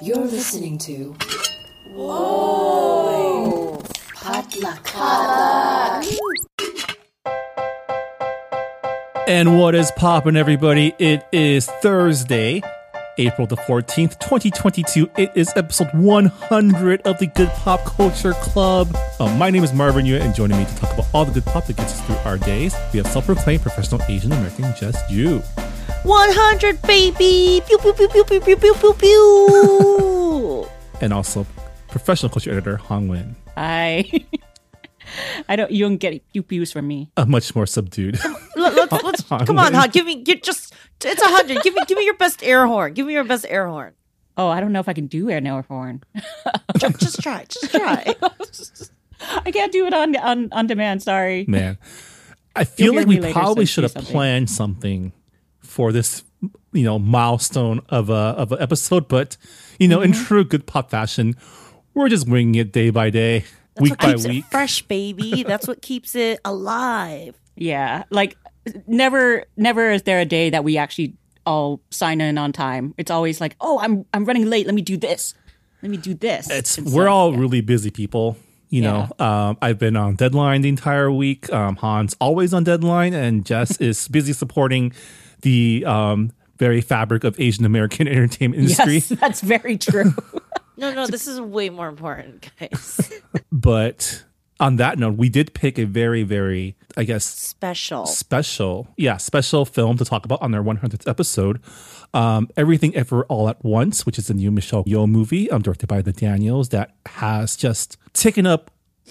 You're listening to. Whoa! Potluck. And what is poppin', everybody? It is Thursday, April the 14th, 2022. It is episode 100 of the Good Pop Culture Club. Uh, my name is Marvin Yueh, and joining me to talk about all the good pop that gets us through our days, we have self proclaimed professional Asian American Jes Vu. 100 baby pew pew pew pew pew pew pew pew pew and also professional culture editor Hanh Nguyen. i i don't you don't get pew pews from me A much more subdued. Let, let's, let's, come on, huh? Give me, get just. It's a hundred. Give me, give me your best air horn. Give me your best air horn. oh i don't know if i can do air no horn Just, just try. Just try. i can't do it on on on demand sorry Man, I feel You'll like we probably should have something. planned something for this, you know, milestone of a of an episode. But you know, Mm-hmm. in true good pop fashion, we're just winging it day by day, week by Keeps it week. fresh, baby. That's what keeps it alive. yeah like never never is there a day that we actually all sign in on time it's always like oh i'm i'm running late let me do this let me do this It's And we're so, all yeah. really busy people. You know, um, I've been on deadline the entire week. Um, Han's always on deadline, and Jess is busy supporting the um, very fabric of Asian American entertainment industry. yes that's very true No, no, this is way more important, guys. But on that note, we did pick a very, very, I guess, Special. special, yeah, special film to talk about on our 100th episode. Um, Everything Ever All at Once, which is a new Michelle Yeoh movie um, directed by the Daniels that has just taken up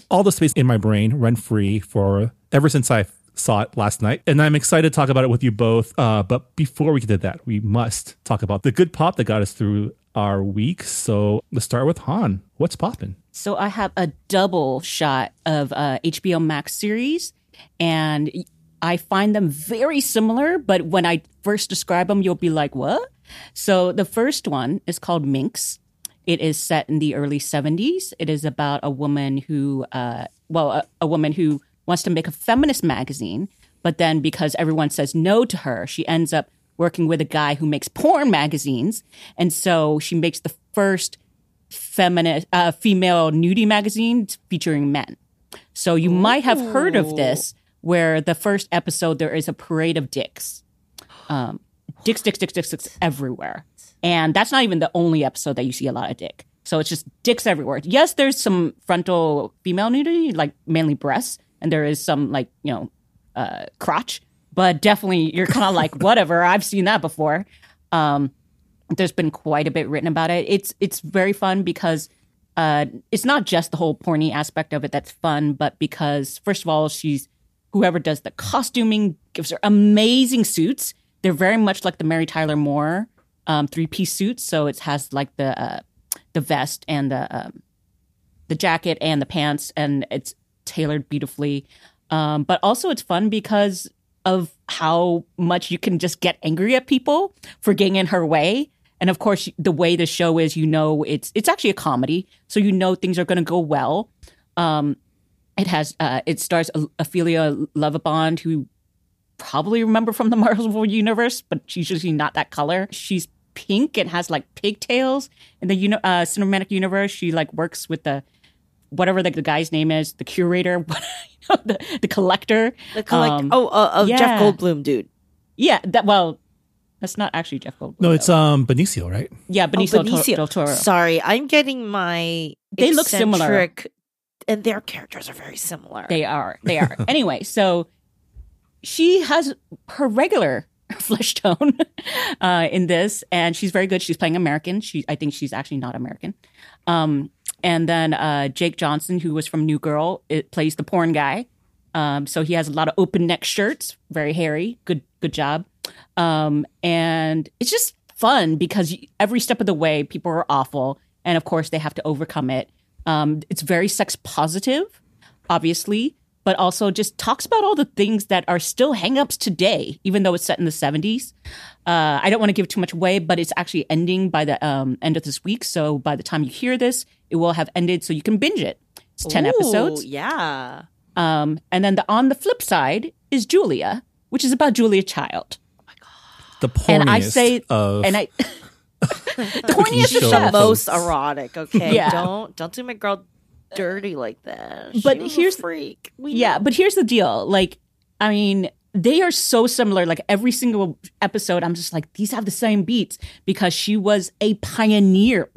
all the space in my brain rent free for ever since I saw it last night. And I'm excited to talk about it with you both. Uh, but before we get to that, we must talk about the good pop that got us through our week. So let's start with Han. What's popping? So I have a double shot of uh, HBO Max series, and I find them very similar. But when I first describe them, you'll be like, "What?" So the first one is called Minx. It is set in the early '70s. It is about a woman who, uh, well, a, a woman who wants to make a feminist magazine, but then because everyone says no to her, she ends up working with a guy who makes porn magazines, and so she makes the first feminist uh, female nudie magazine featuring men. So you might have heard of this, where the first episode there is a parade of dicks, um, dicks, dicks, dicks, dicks, dicks everywhere, and that's not even the only episode that you see a lot of dick. So it's just dicks everywhere. Yes, there's some frontal female nudity, like mainly breasts, and there is some like you know uh, crotch, but definitely you're kind of like whatever. I've seen that before. Um, there's been quite a bit written about it. It's it's very fun because uh, it's not just the whole porny aspect of it that's fun, but because first of all, she's whoever does the costuming gives her amazing suits. They're very much like the Mary Tyler Moore um, three piece suits. So it has like the uh, the vest and the um, the jacket and the pants, and it's tailored beautifully. Um, but also, it's fun because of how much you can just get angry at people for getting in her way. And of course, the way the show is, you know, it's it's actually a comedy, so you know things are going to go well. Um, it has uh, it stars Ophelia Lovibond, who probably remember from the Marvel universe, but she's usually not that color. She's pink and has like pigtails in the uh, cinematic universe. She like works with the whatever the, the guy's name is, the curator, the, the collector. The collect- Um, oh, uh, of Jeff. Goldblum, dude. Yeah, that well, that's not actually Jeff Goldblum. No, it's though. um Benicio, right? yeah, Benicio, oh, Benicio. del Toro. Sorry, I'm getting my. They look similar. eccentric- and their characters are very similar. They are. They are. anyway, so she has her regular flesh tone uh, in this, and she's very good. She's playing American. She, I think she's actually not American. Um, and then uh, Jake Johnson, who was from New Girl, it plays the porn guy. Um, so he has a lot of open neck shirts, very hairy. Good, good job. Um, and it's just fun because every step of the way, people are awful, and of course, they have to overcome it. Um, it's very sex positive, obviously, but also just talks about all the things that are still hangups today, even though it's set in the 70s. Uh, I don't want to give too much away, but it's actually ending by the um, end of this week. So by the time you hear this, it will have ended so you can binge it. It's 10 Ooh, episodes. Yeah. Um, and then the on the flip side is Julia, which is about Julia Child. Oh my God. The porniest And I say, of and I, the horniest show of the most erotic. Okay, Yeah. don't don't do my girl dirty like that. But She a here's- freak. We Yeah, know. but here's the deal. Like, I mean, they are so similar. Like every single episode, I'm just like, these have the same beats because she was a pioneer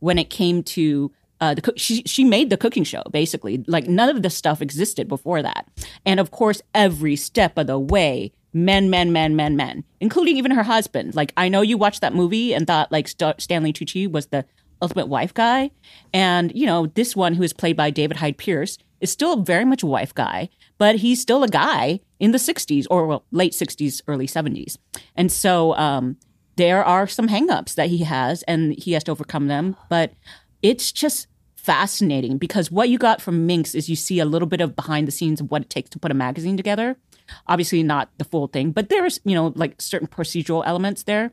when it came to uh, the cook. She she made the cooking show basically. Like none of this stuff existed before that, and of course, every step of the way. Men, men, men, men, men, including even her husband. Like, I know you watched that movie and thought like St- Stanley Tucci was the ultimate wife guy. And, you know, this one who is played by David Hyde Pierce is still very much a wife guy, but he's still a guy in the 60s or well, late 60s, early 70s. And so um, there are some hangups that he has and he has to overcome them. But it's just fascinating because what you got from Minx is you see a little bit of behind the scenes of what it takes to put a magazine together. Obviously, not the full thing, but there's, you know, like certain procedural elements there.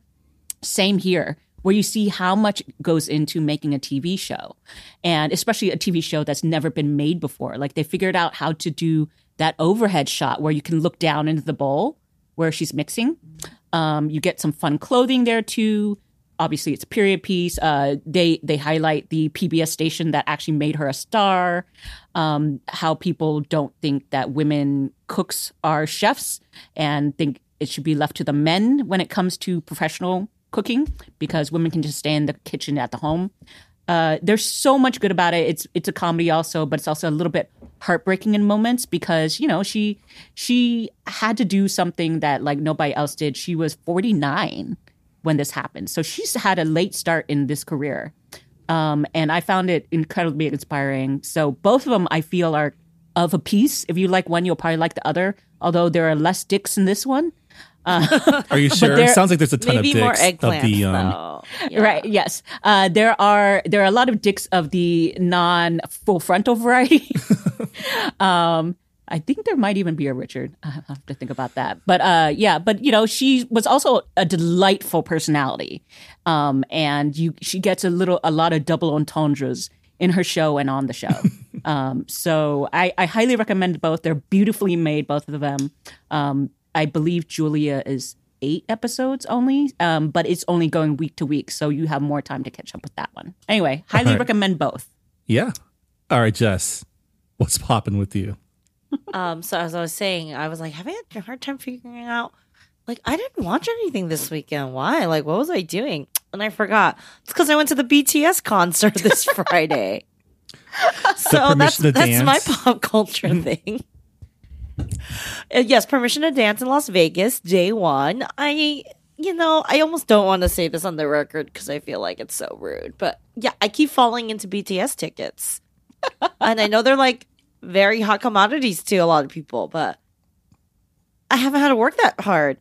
Same here, where you see how much goes into making a TV show, and especially a TV show that's never been made before. Like they figured out how to do that overhead shot where you can look down into the bowl where she's mixing. Um, you get some fun clothing there too. Obviously, it's a period piece. Uh, they they highlight the PBS station that actually made her a star. Um, how people don't think that women cooks are chefs and think it should be left to the men when it comes to professional cooking because women can just stay in the kitchen at the home. Uh, there's so much good about it. It's it's a comedy also, but it's also a little bit heartbreaking in moments because you know she she had to do something that like nobody else did. She was 49 when this happened, so she's had a late start in this career, um, and I found it incredibly inspiring. So both of them I feel are of a piece. If you like one, you'll probably like the other. Although there are less dicks in this one, Are you sure? there- It sounds like there's a ton of more dicks eggplants of the um. Yeah. Right. Yes. Uh, there are there are a lot of dicks of the non full frontal variety. um, I think there might even be a Richard. I have to think about that. But uh, yeah. But you know, she was also a delightful personality, um, and you she gets a little a lot of double entendres in her show and on the show. um, so I, I highly recommend both. They're beautifully made, both of them. Um, I believe Julia is eight episodes only, um, but it's only going week to week, so you have more time to catch up with that one. Anyway, highly Alright. recommend both. yeah. All right, Jess, what's popping with you? Um, so as I was saying, I was like having a hard time figuring out. Like I didn't watch anything this weekend. Why? Like what was I doing? And I forgot. It's because I went to the BTS concert this Friday. so that's Permission to that's my pop culture thing. Uh, yes, permission to dance in Las Vegas, day one. I, you know, I almost don't want to say this on the record because I feel like it's so rude. But yeah, I keep falling into BTS tickets, and I know they're like very hot commodities to a lot of people, but I haven't had to work that hard.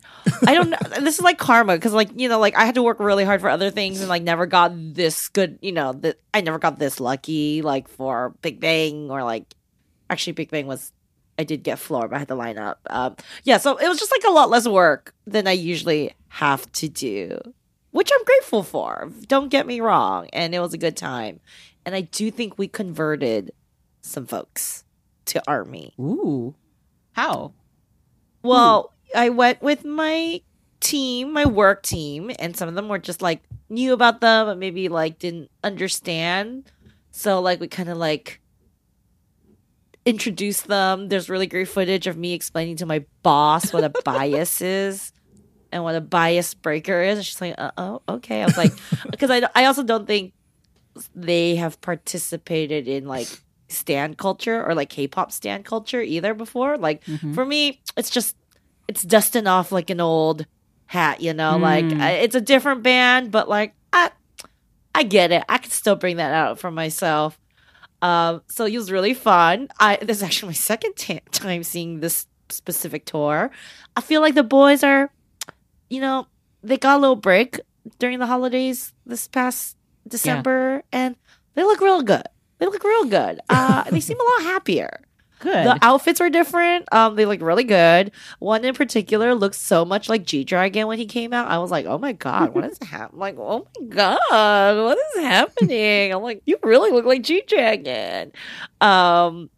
I don't know. this is like karma because, like, you know, like I had to work really hard for other things and like never got this good. You know, that I never got this lucky, like for Big Bang or like actually Big Bang was. I did get floor, but I had to line up. Um, yeah, so it was just like a lot less work than I usually have to do, which I'm grateful for. Don't get me wrong, and it was a good time. And I do think we converted some folks to army. Ooh, how? Well, I went with my team, my work team, and some of them were just like knew about them, but maybe like didn't understand. So like we kind of like introduced them. There's really great footage of me explaining to my boss what a bias is and what a bias breaker is. And she's like, uh, "Oh, okay." I was like, because I I also don't think they have participated in like stand culture or like K-pop stand culture either before. Like for me, it's just it's dusting off like an old hat, you know. Like I, it's a different band, but like I I get it. I can still bring that out for myself. Um, so it was really fun. I this is actually my second ta time seeing this specific tour. I feel like the boys are, you know, they got a little break during the holidays this past December, and they look real good. They look real good. Uh, they seem a lot happier. Good. The outfits were different. Um, they look really good. One in particular looks so much like G Dragon when he came out. I was like, oh my god, what is happening? Like, oh my god, what is happening? I'm like, you really look like G Dragon. Um,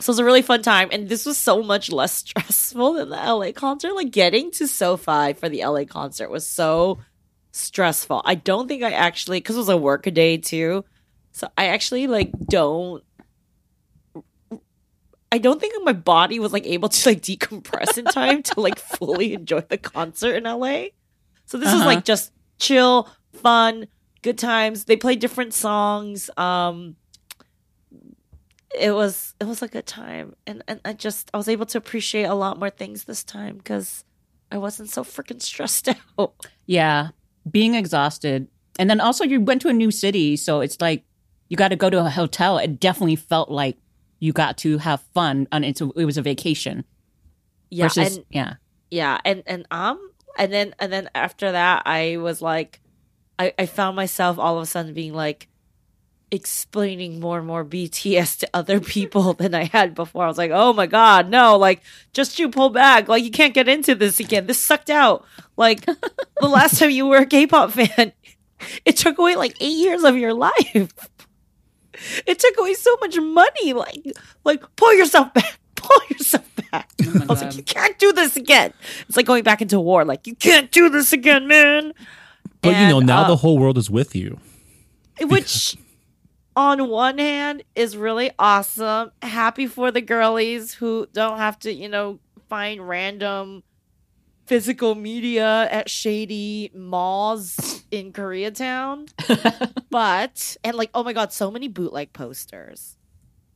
so it was a really fun time, and this was so much less stressful than the LA concert. Like getting to SoFi for the LA concert was so stressful. I don't think I actually because it was a work a day too. So I actually like don't. I don't think my body was like able to like decompress in time to like fully enjoy the concert in LA. So this was Uh-huh. like just chill, fun, good times. They played different songs. Um it was it was a good time and and I just I was able to appreciate a lot more things this time because I wasn't so freaking stressed out. Yeah, being exhausted. And then also you went to a new city, so it's like you got to go to a hotel. It definitely felt like you got to have fun and it's a, it was a vacation. Yeah, versus, and yeah. yeah, and and um and then and then after that I was like I I found myself all of a sudden being like explaining more and more BTS to other people than I had before. I was like, "Oh my god, no, like just you pull back. Like you can't get into this again. This sucked out. Like the last time you were a K-pop fan, it took away like 8 years of your life. It took away so much money. Like like pull yourself back. Pull yourself back. Oh I was like, you can't do this again. It's like going back into war. Like, you can't do this again, man. But you know, now uh, the whole world is with you. which on one hand is really awesome. Happy for the girlies who don't have to, you know, find random physical media at shady malls in Koreatown. but and like, oh my god, so many bootleg posters.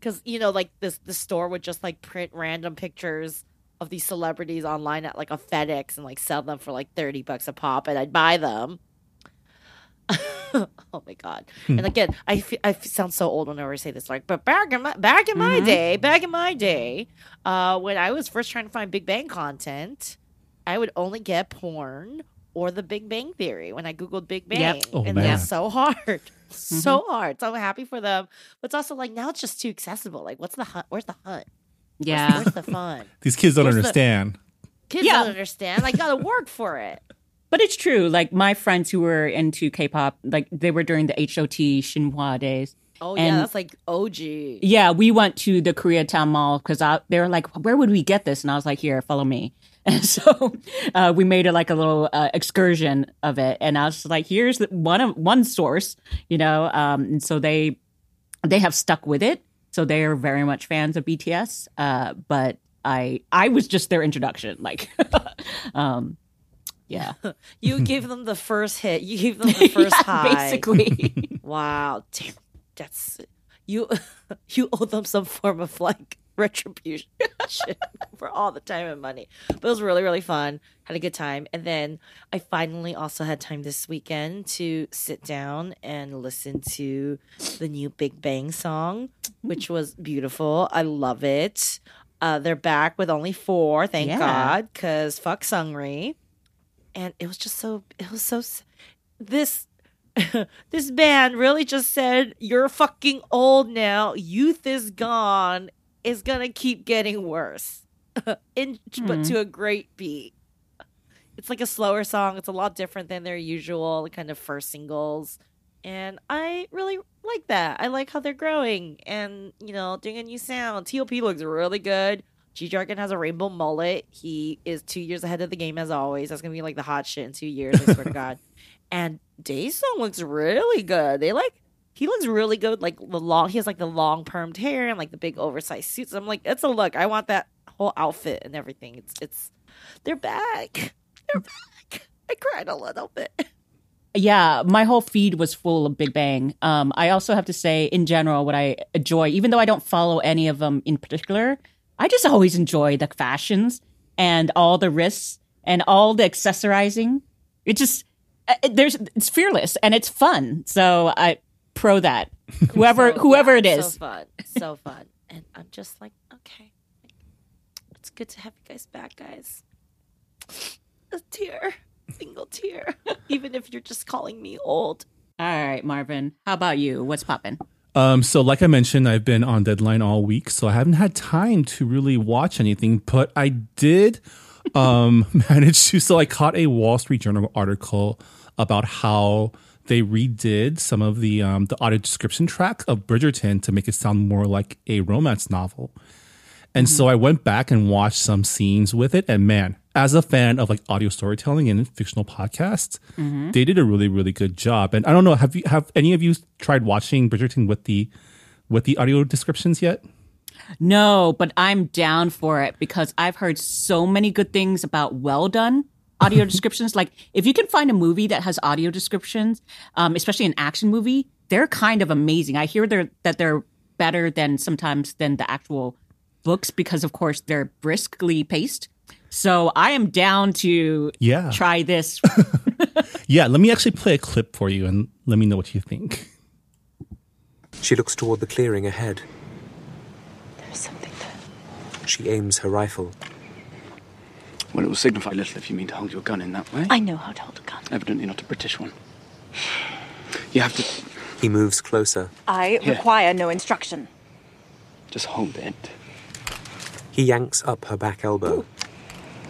Cause you know, like this the store would just like print random pictures of these celebrities online at like a FedEx and like sell them for like 30 bucks a pop and I'd buy them. oh my god! And again, I fe- I f- sound so old whenever I say this. Like, but back in my back in my day, back in my day, uh, when I was first trying to find Big Bang content, I would only get porn or the Big Bang Theory when I googled Big Bang, Yep. Oh, and man. that's so hard, so mm-hmm. hard. So I'm happy for them, but it's also like now it's just too accessible. Like, what's the hunt? Where's the hunt? Yeah. Where's the fun? These kids don't Where's the- understand. Kids Yeah. don't understand. I gotta work for it. But it's true. Like my friends who were into K-pop, like they were during the HOT Shinhwa days. Oh And- yeah, that's like OG. Yeah, we went to the Koreatown Mall because they were like, "Where would we get this?" And I was like, "Here, follow me." And so uh, we made it like a little uh, excursion of it, and I was like, "Here's one of one source," you know. Um, and so they they have stuck with it. So they are very much fans of BTS. Uh, but I I was just their introduction, like, um, yeah, You gave them the first hit. You gave them the first Yeah, high. basically. Wow, damn, that's you. You owe them some form of like retribution for all the time and money. But it was really, really fun. Had a good time, and then I finally also had time this weekend to sit down and listen to the new Big Bang song, which was beautiful. I love it. Uh, they're back with only four, thank Yeah. God, because fuck Seungri. And it was just so, it was so, this this band really just said, You're fucking old now. Youth is gone. It's gonna keep getting worse. In, But mm-hmm. to a great beat. It's like a slower song. It's a lot different than their usual kind of first singles. And I really like that. I like how they're growing and, you know, doing a new sound. TOP looks really good. G Dragon has a rainbow mullet. He is two years ahead of the game as always. That's gonna be like the hot shit in two years, I swear to God. And Daesung looks really good. They like he looks really good. Like the long he has like the long permed hair and like the big oversized suits. I'm like, it's a look. I want that whole outfit and everything. It's it's they're back. They're back. I cried a little bit. yeah, my whole feed was full of Big Bang. Um, I also have to say, in general, what I enjoy, even though I don't follow any of them in particular, I just always enjoy the fashions and all the risks and all the accessorizing. It just uh, there's it's fearless and it's fun. So I pro that whoever So, whoever yeah, it is. So fun. So fun. And I'm just like, okay. It's good to have you guys back, guys. A tear. Single tear. Even if you're just calling me old. All right, Marvin, how about you? What's popping? Um, so like I mentioned, I've been on deadline all week, so I haven't had time to really watch anything, but I did um manage to so I caught a Wall Street Journal article about how they redid some of the um the audio description track of Bridgerton to make it sound more like a romance novel. And so I went back and watched some scenes with it. And man, as a fan of like audio storytelling and fictional podcasts, they did a really, really good job. And I don't know, have you have any of you tried watching Bridgerton with the with the audio descriptions yet? No, but I'm down for it because I've heard so many good things about well done audio descriptions. Like, if you can find a movie that has audio descriptions, um, especially an action movie, they're kind of amazing. I hear they're, that they're better than sometimes than the actual books because, of course, they're briskly paced. So I am down to Yeah. try this. Yeah, let me actually play a clip for you and let me know what you think. She looks toward the clearing ahead. There's something there. She aims her rifle. Well, it will signify little if you mean to hold your gun in that way. I know how to hold a gun. Evidently not a British one. You have to He moves closer. I Here. require no instruction. just hold it He yanks up her back elbow.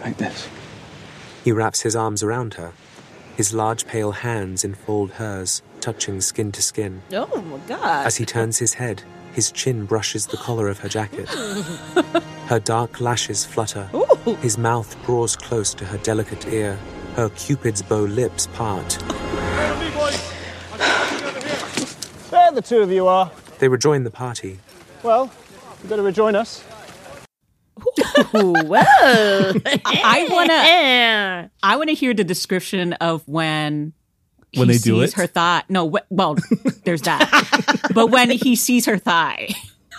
like this. He wraps his arms around her. His large pale hands enfold hers, touching skin to skin. Oh my god. As he turns his head, his chin brushes the collar of her jacket. Her dark lashes flutter. His mouth draws close to her delicate ear. Her cupid's bow lips part. There the two of you are. They rejoin the party. Well, you better rejoin us. Well, I wanna I wanna hear the description of when When he they do sees it? her thigh. No, wh- well, there's that. but when he sees her thigh,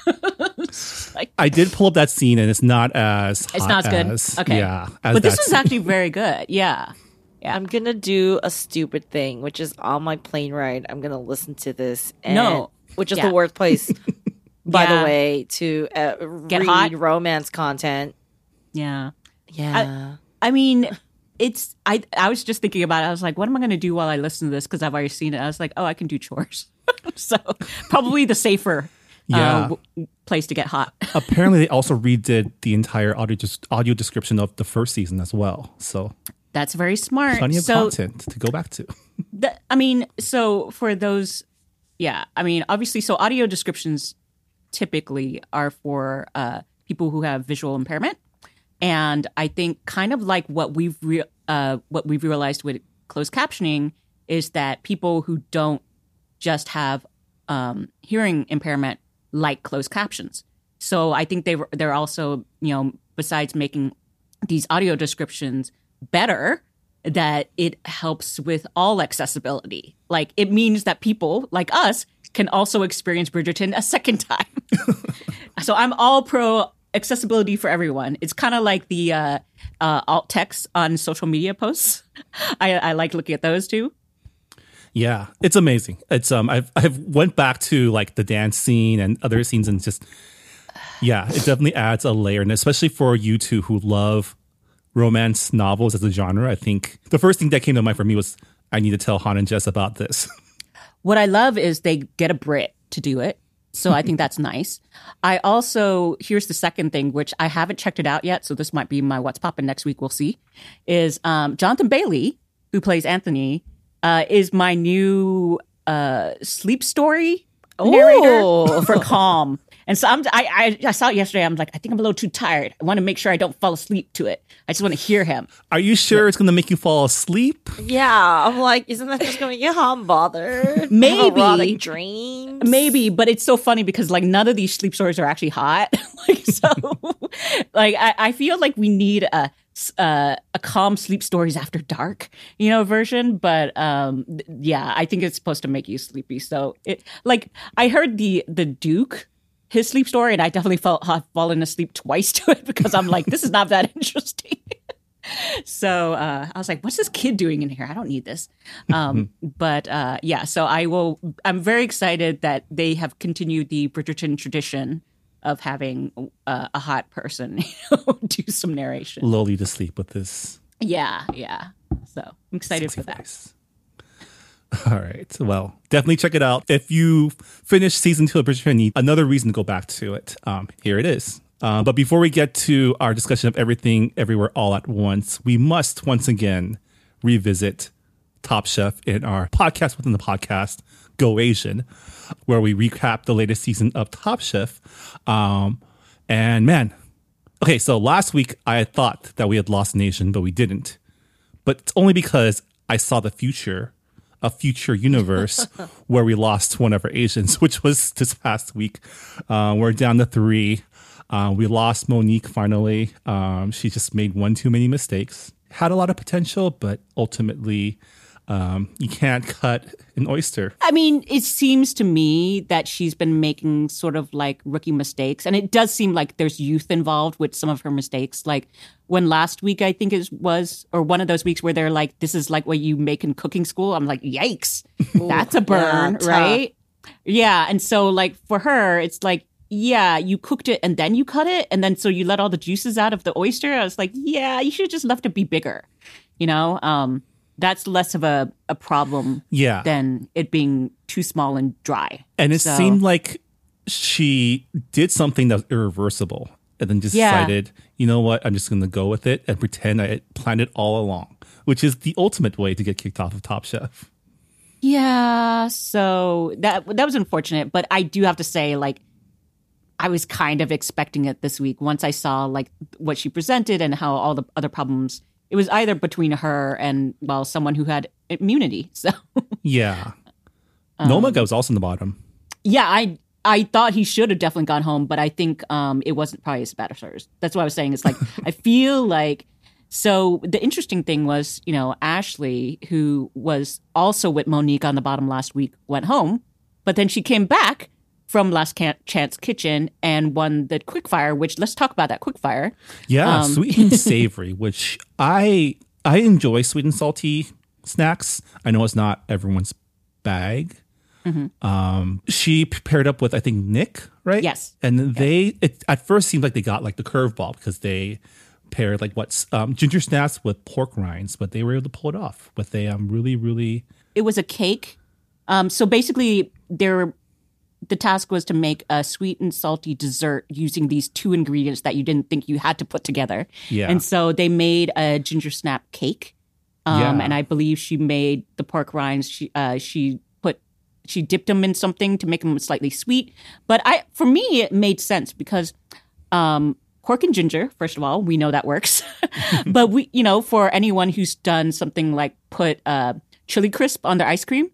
like, I did pull up that scene and it's not as it's not as good. as- okay, Yeah. as but this was scene. actually very good. Yeah, yeah. I'm gonna do a stupid thing, which is on my plane ride. I'm gonna listen to this. And, No. which is Yeah. the worst place, by Yeah. the way, to uh, Get read hot? romance content. yeah. Yeah, I mean, it's I. I was just thinking about it. I was like, what am I going to do while I listen to this? Because I've already seen it. I was like, oh, I can do chores. so probably the safer Yeah. uh, w- place to get hot. Apparently, they also redid the entire audio just audio description of the first season as well. So That's very smart. plenty of so content to go back to. I mean, so for those, yeah, I mean, obviously, so audio descriptions typically are for uh, people who have visual impairment, and I think kind of like what we've re- uh, what we've realized with closed captioning is that people who don't just have um, hearing impairment like closed captions. So I think they were they're also you know besides making these audio descriptions better that it helps with all accessibility. Like it means that people like us can also experience Bridgerton a second time. so I'm all pro accessibility for everyone. It's kind of like the uh, uh, alt text on social media posts. I, I like looking at those too. Yeah, it's amazing. It's um, I've I've went back to like the dance scene and other scenes and just yeah, it definitely adds a layer, and especially for you two who love romance novels as a genre. I think the first thing that came to mind for me was I need to tell Han and Jess about this. What I love is they get a Brit to do it. So I think that's nice. I also, here's the second thing, which I haven't checked it out yet. So this might be my what's popping next week. We'll see. Is um, Jonathan Bailey, who plays Anthony, uh, is my new uh, sleep story narrator Ooh. for Calm. And so I'm, I, I, I saw it yesterday. I'm like, I think I'm a little too tired. I want to make sure I don't fall asleep to it. I just want to hear him. Are you sure it's going to make you fall asleep? yeah. I'm like, isn't that just gonna make you hot bothered? Maybe. erotic dreams. Maybe, but it's so funny because like none of these sleep stories are actually hot. like so, like I, I feel like we need a s- uh, a calm sleep stories after dark, you know, version. But um, th- yeah, I think it's supposed to make you sleepy. So it like I heard the the Duke. His sleep story, and I definitely felt have fallen asleep twice to it because I'm like, this is not that interesting. so uh, I was like, "What's this kid doing in here? I don't need this." Um, but uh, yeah, so I will. I'm very excited that they have continued the Bridgerton tradition of having uh, a hot person do some narration. Lull you to sleep with this Yeah, yeah. So I'm excited for that. voice. All right. Well, definitely check it out. If you finish season two of and need another reason to go back to it, um, here it is. Uh, but before we get to our discussion of everything, everywhere, all at once, we must once again revisit Top Chef in our podcast within the podcast, Go Asian, where we recap the latest season of Top Chef. Um, and man, Okay, so last week I thought that we had lost Nation, but we didn't. But it's only because I saw the future, a future universe where we lost one of our Asians, which was this past week. Uh, we're down to three. Uh, we lost Monique finally. Um, she just made one too many mistakes. Had a lot of potential, but ultimately, um, you can't cut an oyster. I mean, it seems to me that she's been making sort of like rookie mistakes. And it does seem like there's youth involved with some of her mistakes. Like when last week, I think it was, or one of those weeks where they're like, this is like what you make in cooking school. I'm like, yikes, that's a burn, yeah, right? Yeah. And so, like, for her, it's like, yeah, you cooked it and then you cut it. And then so you let all the juices out of the oyster. I was like, yeah, you should have just left it be bigger, you know? Um, that's less of a, a problem Yeah. than it being too small and dry. And it So- seemed like she did something that was irreversible and then just Yeah. decided, you know what, I'm just going to go with it and pretend I planned it all along, which is the ultimate way to get kicked off of Top Chef. Yeah, so that that was unfortunate, but I do have to say like I was kind of expecting it this week once I saw like what she presented and how all the other problems it was either between her and well someone who had immunity. So Yeah. Um, Nomaga was also in the bottom. yeah, I I thought he should have definitely gone home, but I think um it wasn't probably as bad as hers. That's what I was saying. It's like I feel like so the interesting thing was, you know, Ashley, who was also with Monique on the bottom last week, went home, but then she came back from Last Can- Chance Kitchen and won the quickfire. Which let's talk about that quickfire. Yeah, Um, sweet and savory, which I I enjoy sweet and salty snacks. I know it's not everyone's bag. Mm-hmm. Um, she paired up with I think Nick, right? Yes. and they it at first seemed like they got like the curveball because they paired like what's um, ginger snaps with pork rinds, but they were able to pull it off with a um, really really It was a cake. Um, so basically, there the task was to make a sweet and salty dessert using these two ingredients that you didn't think you had to put together. Yeah. And so they made a ginger snap cake. Um, Yeah. and I believe she made the pork rinds. She uh, she put she dipped them in something to make them slightly sweet. But I for me it made sense because um, pork and ginger. First of all, we know that works. but we you know for anyone who's done something like put uh, chili crisp on their ice cream,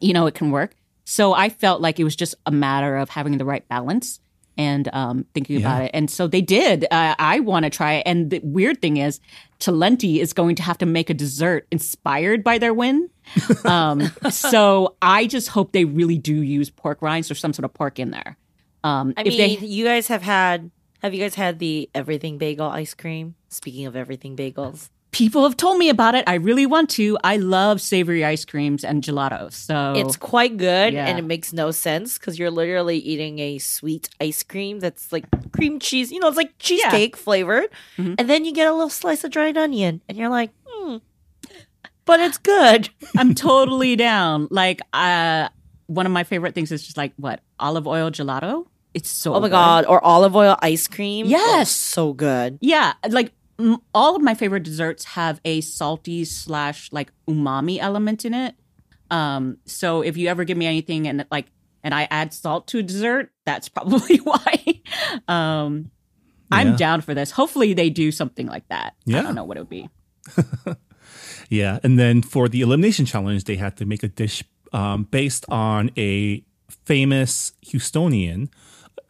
you know it can work. So I felt like it was just a matter of having the right balance and um, thinking about it. And so they did. Uh, I want to try it. And the weird thing is, Talenti is going to have to make a dessert inspired by their win. Um, so I just hope they really do use pork rinds or some sort of pork in there. Um, I if mean, they, you guys have had. Have you guys had the everything bagel ice cream? Speaking of everything bagels, people have told me about it. I really want to. I love savory ice creams and gelato. So it's quite good, Yeah. and it makes no sense because you're literally eating a sweet ice cream that's like cream cheese. You know, it's like cheesecake flavored, Mhm. and then you get a little slice of dried onion, and you're like, hmm. But it's good. I'm totally down. Like, uh, one of my favorite things is just like what olive oil gelato. It's so. Oh my good. god! Or olive oil ice cream. Yes. Oh, so good. Yeah, like all of my favorite desserts have a salty slash like umami element in it. Um, so if you ever give me anything and like and I add salt to a dessert, that's probably why. um, I'm down for this. Hopefully they do something like that. Yeah. I don't know what it would be. Yeah, and then for the elimination challenge, they had to make a dish um, based on a famous Houstonian,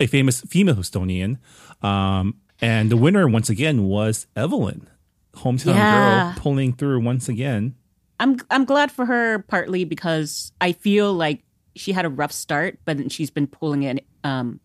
a famous female Houstonian, um, and the winner once again was Evelyn, hometown Yeah. girl, pulling through once again. I'm I'm glad for her partly because I feel like she had a rough start, but then she's been pulling it um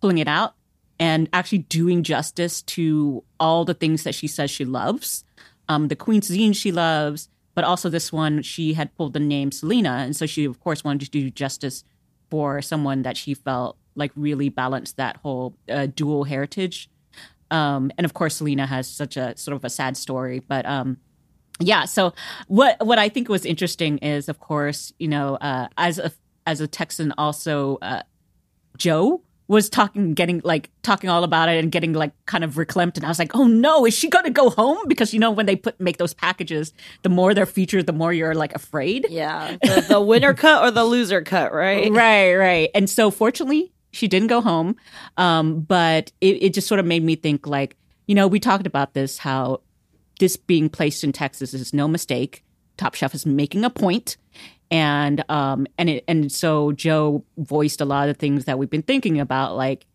pulling it out and actually doing justice to all the things that she says she loves. Um the Zine she loves, but also this one she had pulled the name Selena and so she of course wanted to do justice for someone that she felt like really balanced that whole uh, dual heritage. Um and of course Selena has such a sort of a sad story, but um yeah so what what i think was interesting is of course you know uh as a as a texan also uh joe was talking getting like talking all about it and getting like kind of reclamped and i was like oh no is she gonna go home because you know when they put make those packages the more they're featured the more you're like afraid Yeah, the, the winner cut or the loser cut, right? right right and so fortunately She didn't go home, um, but it, it just sort of made me think like, you know, we talked about this how this being placed in Texas is no mistake. Top Chef is making a point, and um, and it, and so Joe voiced a lot of things that we've been thinking about, like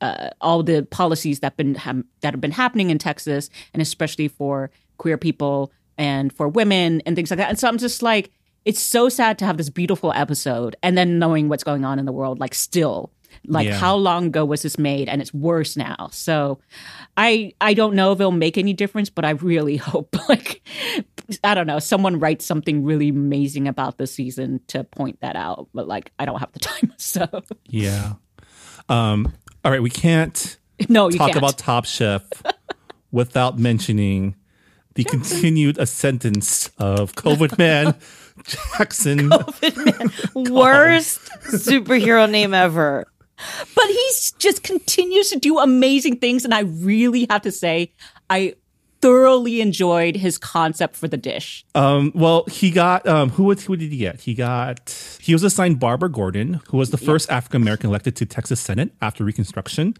uh, all the policies that been ha- that have been happening in Texas, and especially for queer people and for women and things like that. And so I'm just like, it's so sad to have this beautiful episode and then knowing what's going on in the world, like still. Like Yeah. how long ago was this made and it's worse now. So I I don't know if it'll make any difference, but I really hope like I don't know, someone writes something really amazing about the season to point that out. But like I don't have the time. So Yeah. Um, all right, we can't no, you talk can't. about Top Chef without mentioning the continued ascendance of COVID man Jackson. COVID Man. Worst superhero name ever. But he's just continues to do amazing things and i really have to say i thoroughly enjoyed his concept for the dish Um, well, he got um, who was who did he get? He got he was assigned Barbara Jordan, who was the first African American elected to Texas Senate after Reconstruction,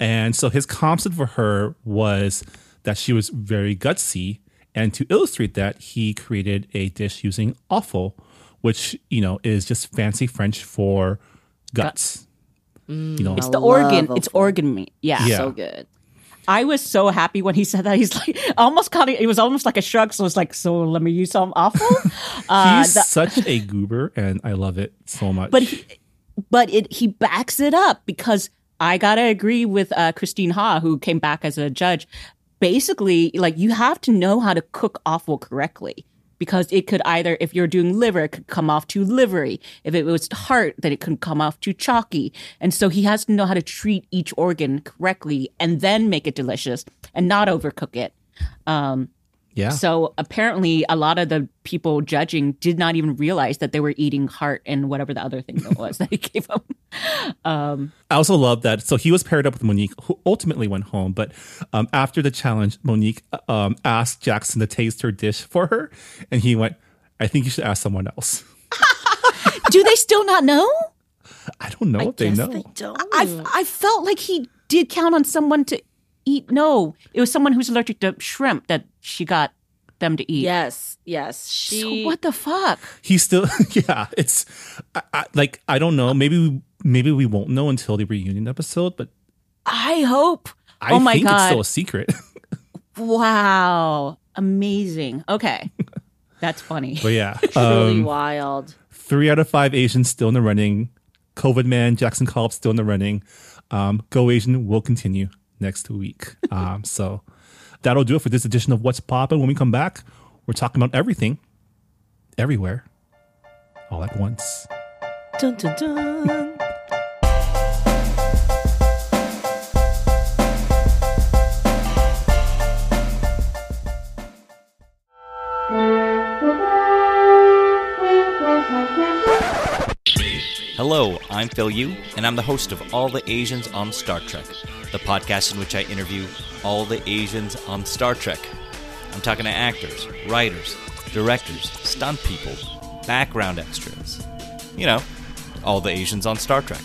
and so his concept for her was that she was very gutsy, and to illustrate that, he created a dish using offal, which you know is just fancy French for guts. You know, it's the organ it's organ meat yeah. Yeah. So good. i was so happy when he said that he's like almost kind of it was almost like a shrug so it's like so let me use some offal uh, he's the- such a goober, and I love it so much. but he, but it he backs it up because I gotta agree with uh, Christine Ha, who came back as a judge. Basically, like you have to know how to cook offal correctly because it could either, if you're doing liver, it could come off too livery. If it was heart, then it could come off too chalky. And so he has to know how to treat each organ correctly and then make it delicious and not overcook it. Um, yeah, so apparently, a lot of the people judging did not even realize that they were eating heart and whatever the other thing that was that he gave them. Um, I also love that. So he was paired up with Monique, who ultimately went home. But um, after the challenge, Monique um, asked Jackson to taste her dish for her, and he went, "I think you should ask someone else." do they still not know? I don't know if they know. they don't. I I felt like he did count on someone to eat. No, it was someone who's allergic to shrimp that she got them to eat. Yes, yes. She. So what the fuck? He's still, yeah. It's I, I, like I don't know. Maybe we, maybe we won't know until the reunion episode. But I hope. I oh my think it's still a secret. wow, amazing. Okay, that's funny. but yeah, Truly um, wild. three out of five Asians still in the running. COVID man Jackson Kalb still in the running. Um, Go Asian will continue next week. Um, so that'll do it for this edition of What's Poppin'. When we come back, we're talking about everything, everywhere, all at once. Dun, dun, dun. I'm Phil Yu, and I'm the host of All the Asians on Star Trek, the podcast in which I interview all the Asians on Star Trek. I'm talking to actors, writers, directors, stunt people, background extras. You know, all the Asians on Star Trek.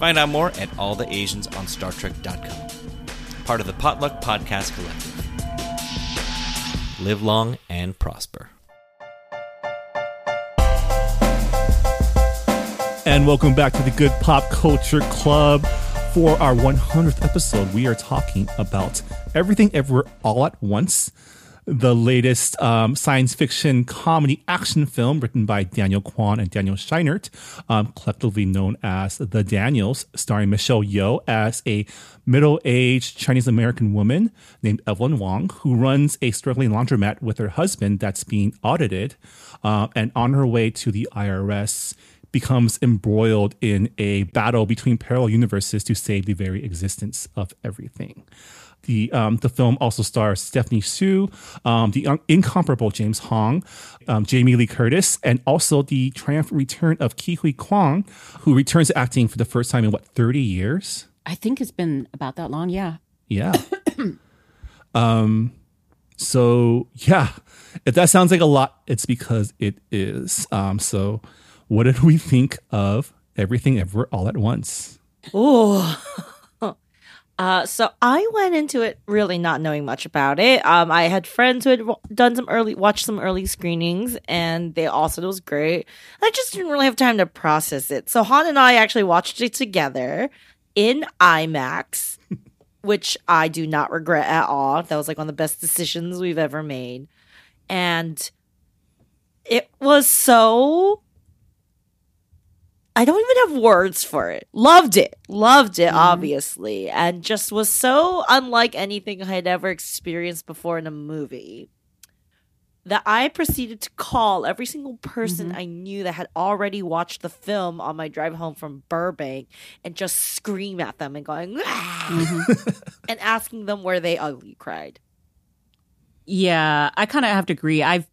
Find out more at alltheasiansonstartrek.com. Part of the Potluck Podcast Collective. Live long and prosper. And welcome back to the Good Pop Culture Club. For our 100th episode, we are talking about Everything Everywhere All at Once, the latest um, science fiction comedy action film written by Daniel Kwan and Daniel Scheinert, um, collectively known as The Daniels, starring Michelle Yeoh as a middle aged Chinese American woman named Evelyn Wong, who runs a struggling laundromat with her husband that's being audited. Uh, and on her way to the IRS, becomes embroiled in a battle between parallel universes to save the very existence of everything. The um, the film also stars Stephanie Hsu, um, the un- incomparable James Hong, um, Jamie Lee Curtis, and also the triumphant return of Ke Huy Quan, who returns to acting for the first time in what thirty years. I think it's been about that long. Yeah. Yeah. um. So yeah, if that sounds like a lot, it's because it is. Um. So, what did we think of everything ever all at once? Oh. Uh, so I went into it really not knowing much about it. Um, I had friends who had done some early, watched some early screenings, and they all said it was great. I just didn't really have time to process it. So Han and I actually watched it together in IMAX, which I do not regret at all. That was like one of the best decisions we've ever made, and it was so I don't even have words for it. Loved it. Loved it, obviously. And just was so unlike anything I had ever experienced before in a movie that I proceeded to call every single person I knew that had already watched the film on my drive home from Burbank and just scream at them and going, "Ah!" and asking them where they ugly cried. Yeah, I kind of have to agree. I've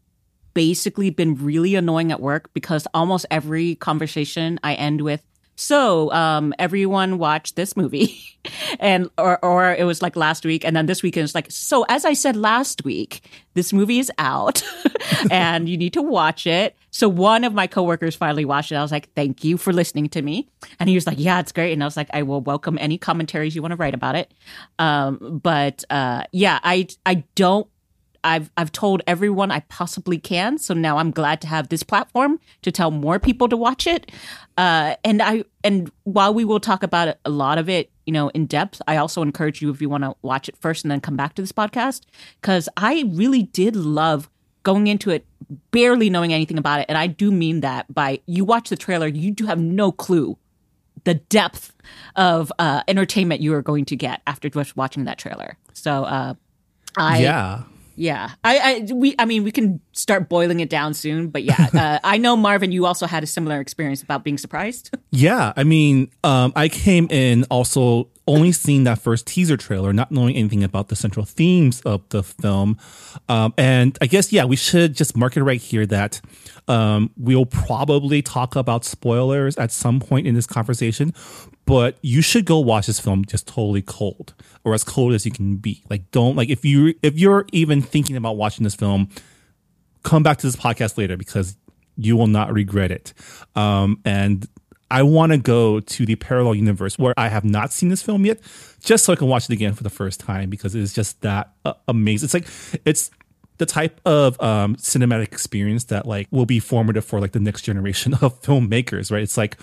basically been really annoying at work because almost every conversation I end with, so um, everyone watched this movie, and or or it was like last week, and then this weekend it's like, so as I said last week, this movie is out, and you need to watch it. So one of my coworkers finally watched it. I was like, thank you for listening to me, and he was like, yeah, it's great, and I was like, I will welcome any commentaries you want to write about it. Um, but uh, yeah, I I don't I've I've told everyone I possibly can. So now I'm glad to have this platform to tell more people to watch it. Uh, and I and while we will talk about a lot of it, you know, in depth, I also encourage you if you want to watch it first and then come back to this podcast because I really did love going into it barely knowing anything about it, and I do mean that by you watch the trailer, you do have no clue the depth of uh, entertainment you are going to get after just watching that trailer. So, uh, I yeah. Yeah, I, I we I mean we can start boiling it down soon, but yeah, uh, I know Marvin, you also had a similar experience about being surprised. Yeah, I mean, um, I came in also only seeing that first teaser trailer, not knowing anything about the central themes of the film. Um, and I guess, yeah, we should just mark it right here that um, we'll probably talk about spoilers at some point in this conversation, but you should go watch this film just totally cold or as cold as you can be. Like, don't, like, if you, if you're even thinking about watching this film, come back to this podcast later because you will not regret it. Um, and I want to go to the parallel universe where I have not seen this film yet, just so I can watch it again for the first time because it is just that uh, amazing. It's like it's the type of um, cinematic experience that like will be formative for like the next generation of filmmakers, right? It's like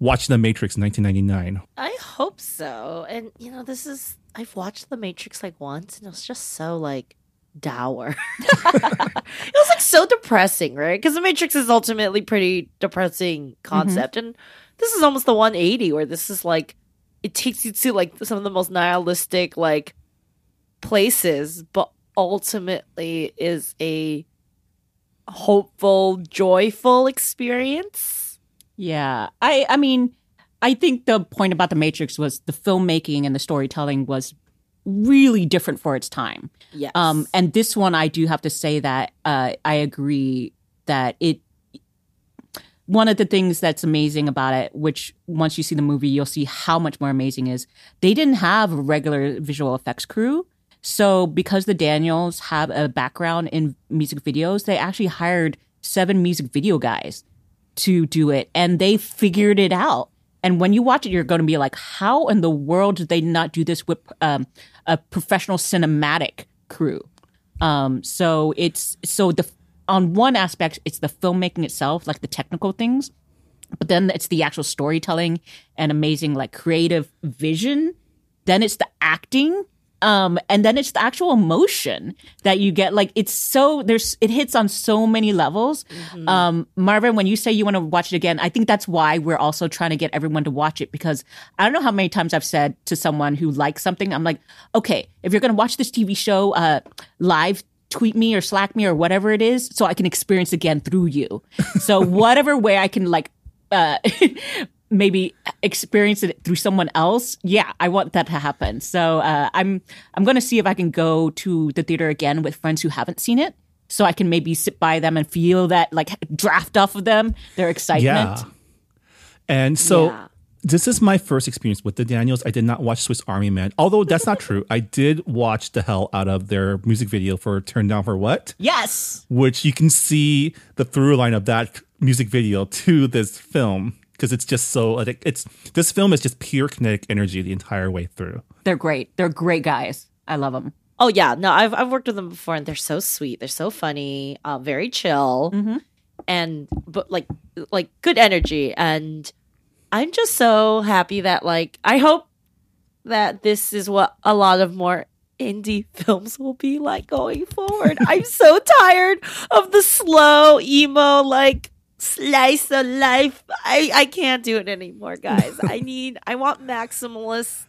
watching The Matrix in 1999. I hope so. And you know, this is I've watched The Matrix like once and it was just so like dour. it was like so depressing, right? Because The Matrix is ultimately pretty depressing concept mm-hmm. and this is almost the 180 where this is like it takes you to like some of the most nihilistic like places, but ultimately is a hopeful, joyful experience. Yeah, I I mean, I think the point about the Matrix was the filmmaking and the storytelling was really different for its time. Yes. Um, and this one, I do have to say that uh, I agree that it. One of the things that's amazing about it, which once you see the movie, you'll see how much more amazing is, they didn't have a regular visual effects crew. So because the Daniels have a background in music videos, they actually hired seven music video guys to do it, and they figured it out. And when you watch it, you're going to be like, how in the world did they not do this with um, a professional cinematic crew? Um, so it's so the on one aspect, it's the filmmaking itself, like the technical things, but then it's the actual storytelling and amazing like creative vision. Then it's the acting. Um, and then it's the actual emotion that you get. Like it's so there's it hits on so many levels. Um, Marvin, when you say you want to watch it again, I think that's why we're also trying to get everyone to watch it because I don't know how many times I've said to someone who likes something, I'm like, okay, if you're gonna watch this TV show uh, live, tweet me or slack me or whatever it is so I can experience again through you. So whatever way I can like uh maybe experience it through someone else yeah i want that to happen so uh, i'm i'm going to see if i can go to the theater again with friends who haven't seen it so i can maybe sit by them and feel that like draft off of them their excitement Yeah. And so Yeah. this is my first experience with the Daniels. I did not watch Swiss Army Man, although that's not true. I did watch the hell out of their music video for Turn Down for What, yes which you can see the through line of that music video to this film. Because it's just so like it's this film is just pure kinetic energy the entire way through. They're great. They're great guys. I love them. Oh yeah, no, I've I've worked with them before, and they're so sweet. They're so funny, uh, very chill, and but like like good energy. And I'm just so happy that like I hope that this is what a lot of more indie films will be like going forward. I'm so tired of the slow emo like slice of life. I I can't do it anymore, guys. I need I want maximalist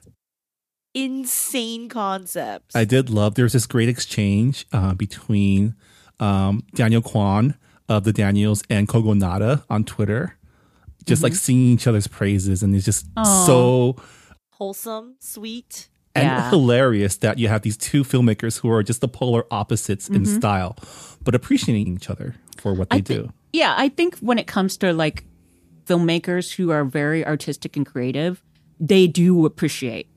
insane concepts. I did love there's this great exchange uh, between um, Daniel Kwan of the Daniels and Kogonada on Twitter, just like singing each other's praises, and it's just Aw. so Wholesome, sweet. and Yeah. hilarious that you have these two filmmakers who are just the polar opposites in style, but appreciating each other for what they I do. think- yeah, I think when it comes to like filmmakers who are very artistic and creative, they do appreciate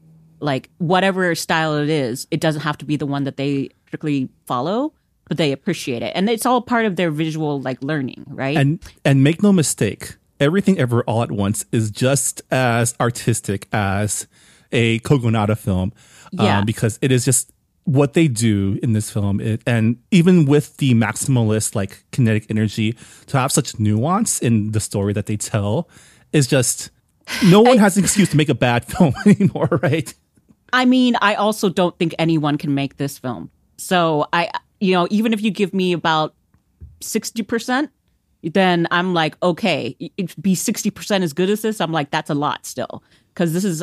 like whatever style it is. It doesn't have to be the one that they strictly follow, but they appreciate it, and it's all part of their visual like learning, right? And and make no mistake, everything ever all at once is just as artistic as a Kogonada film. Yeah. Um, because it is just what they do in this film. It, and even with the maximalist like kinetic energy, to have such nuance in the story that they tell is just no one has an excuse to make a bad film anymore, right? I mean, I also don't think anyone can make this film. So I, you know, even if you give me about sixty percent, then I'm like, okay, be sixty percent as good as this. I'm like, that's a lot still because this is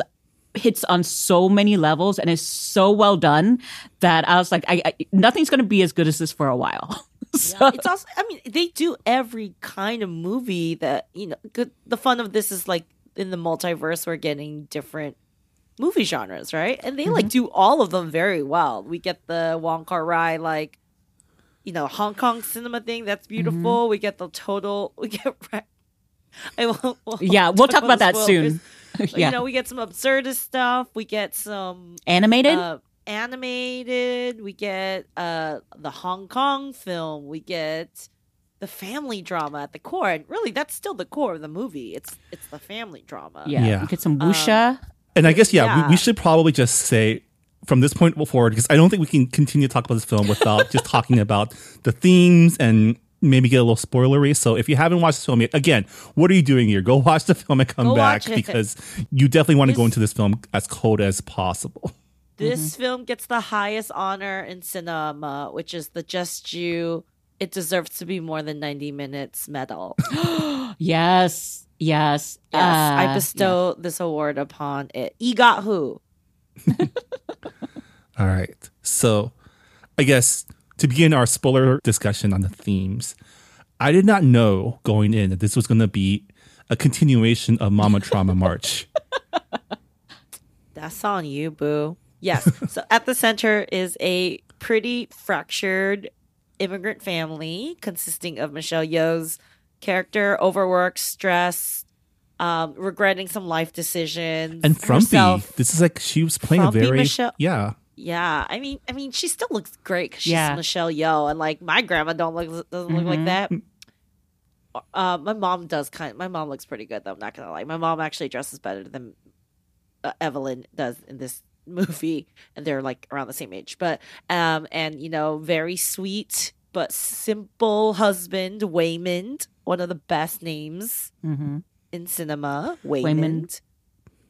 hits on so many levels and is so well done that I was like, I, I nothing's going to be as good as this for a while. Yeah, it's also. I mean, they do every kind of movie that you know. Good. The fun of this is like in the multiverse, we're getting different movie genres, right? And they like mm-hmm. do all of them very well. We get the Wong Kar Wai like, you know, Hong Kong cinema thing that's mm-hmm. beautiful. We get the total. We get. Right, I won't, won't yeah, we'll talk about that soon. spoilers. yeah, You know, we get some absurdist stuff. We get some animated. uh, animated. We get uh, the Hong Kong film. We get the family drama at the core, and really, that's still the core of the movie. It's it's the family drama. yeah, yeah. we get some wuxia. And I guess, yeah, We, Yeah. we should probably just say from this point forward, because I don't think we can continue to talk about this film without just talking about the themes and maybe get a little spoilery. So if you haven't watched this film yet, again, what are you doing here? Go watch the film and come Go back because you definitely want to go into this film as cold as possible. This film gets the highest honor in cinema, which is the Just You. It deserves to be more than ninety minutes medal. yes, yes, Yes, I Uh, bestow this award upon it. EGOT who? All right. So I guess to begin our spoiler discussion on the themes, I did not know going in that this was going to be a continuation of Mama Trauma March. That's on you, boo. Yes. so at the center is a pretty fractured immigrant family consisting of Michelle Yeoh's character, overworked, stressed, um, regretting some life decisions. and Frumpy. herself. This is like she was playing Frumpy a very Michelle- yeah. Yeah, I mean, I mean, she still looks great 'cause she's Yeah. Michelle Yeoh, and like my grandma don't look doesn't look like that. Uh, my mom does kind. my mom looks pretty good though. I'm not gonna lie. My mom actually dresses better than uh, Evelyn does in this movie, and they're like around the same age. But um, and you know, very sweet but simple husband Waymond, one of the best names hmm in cinema. Waymond. Waymond,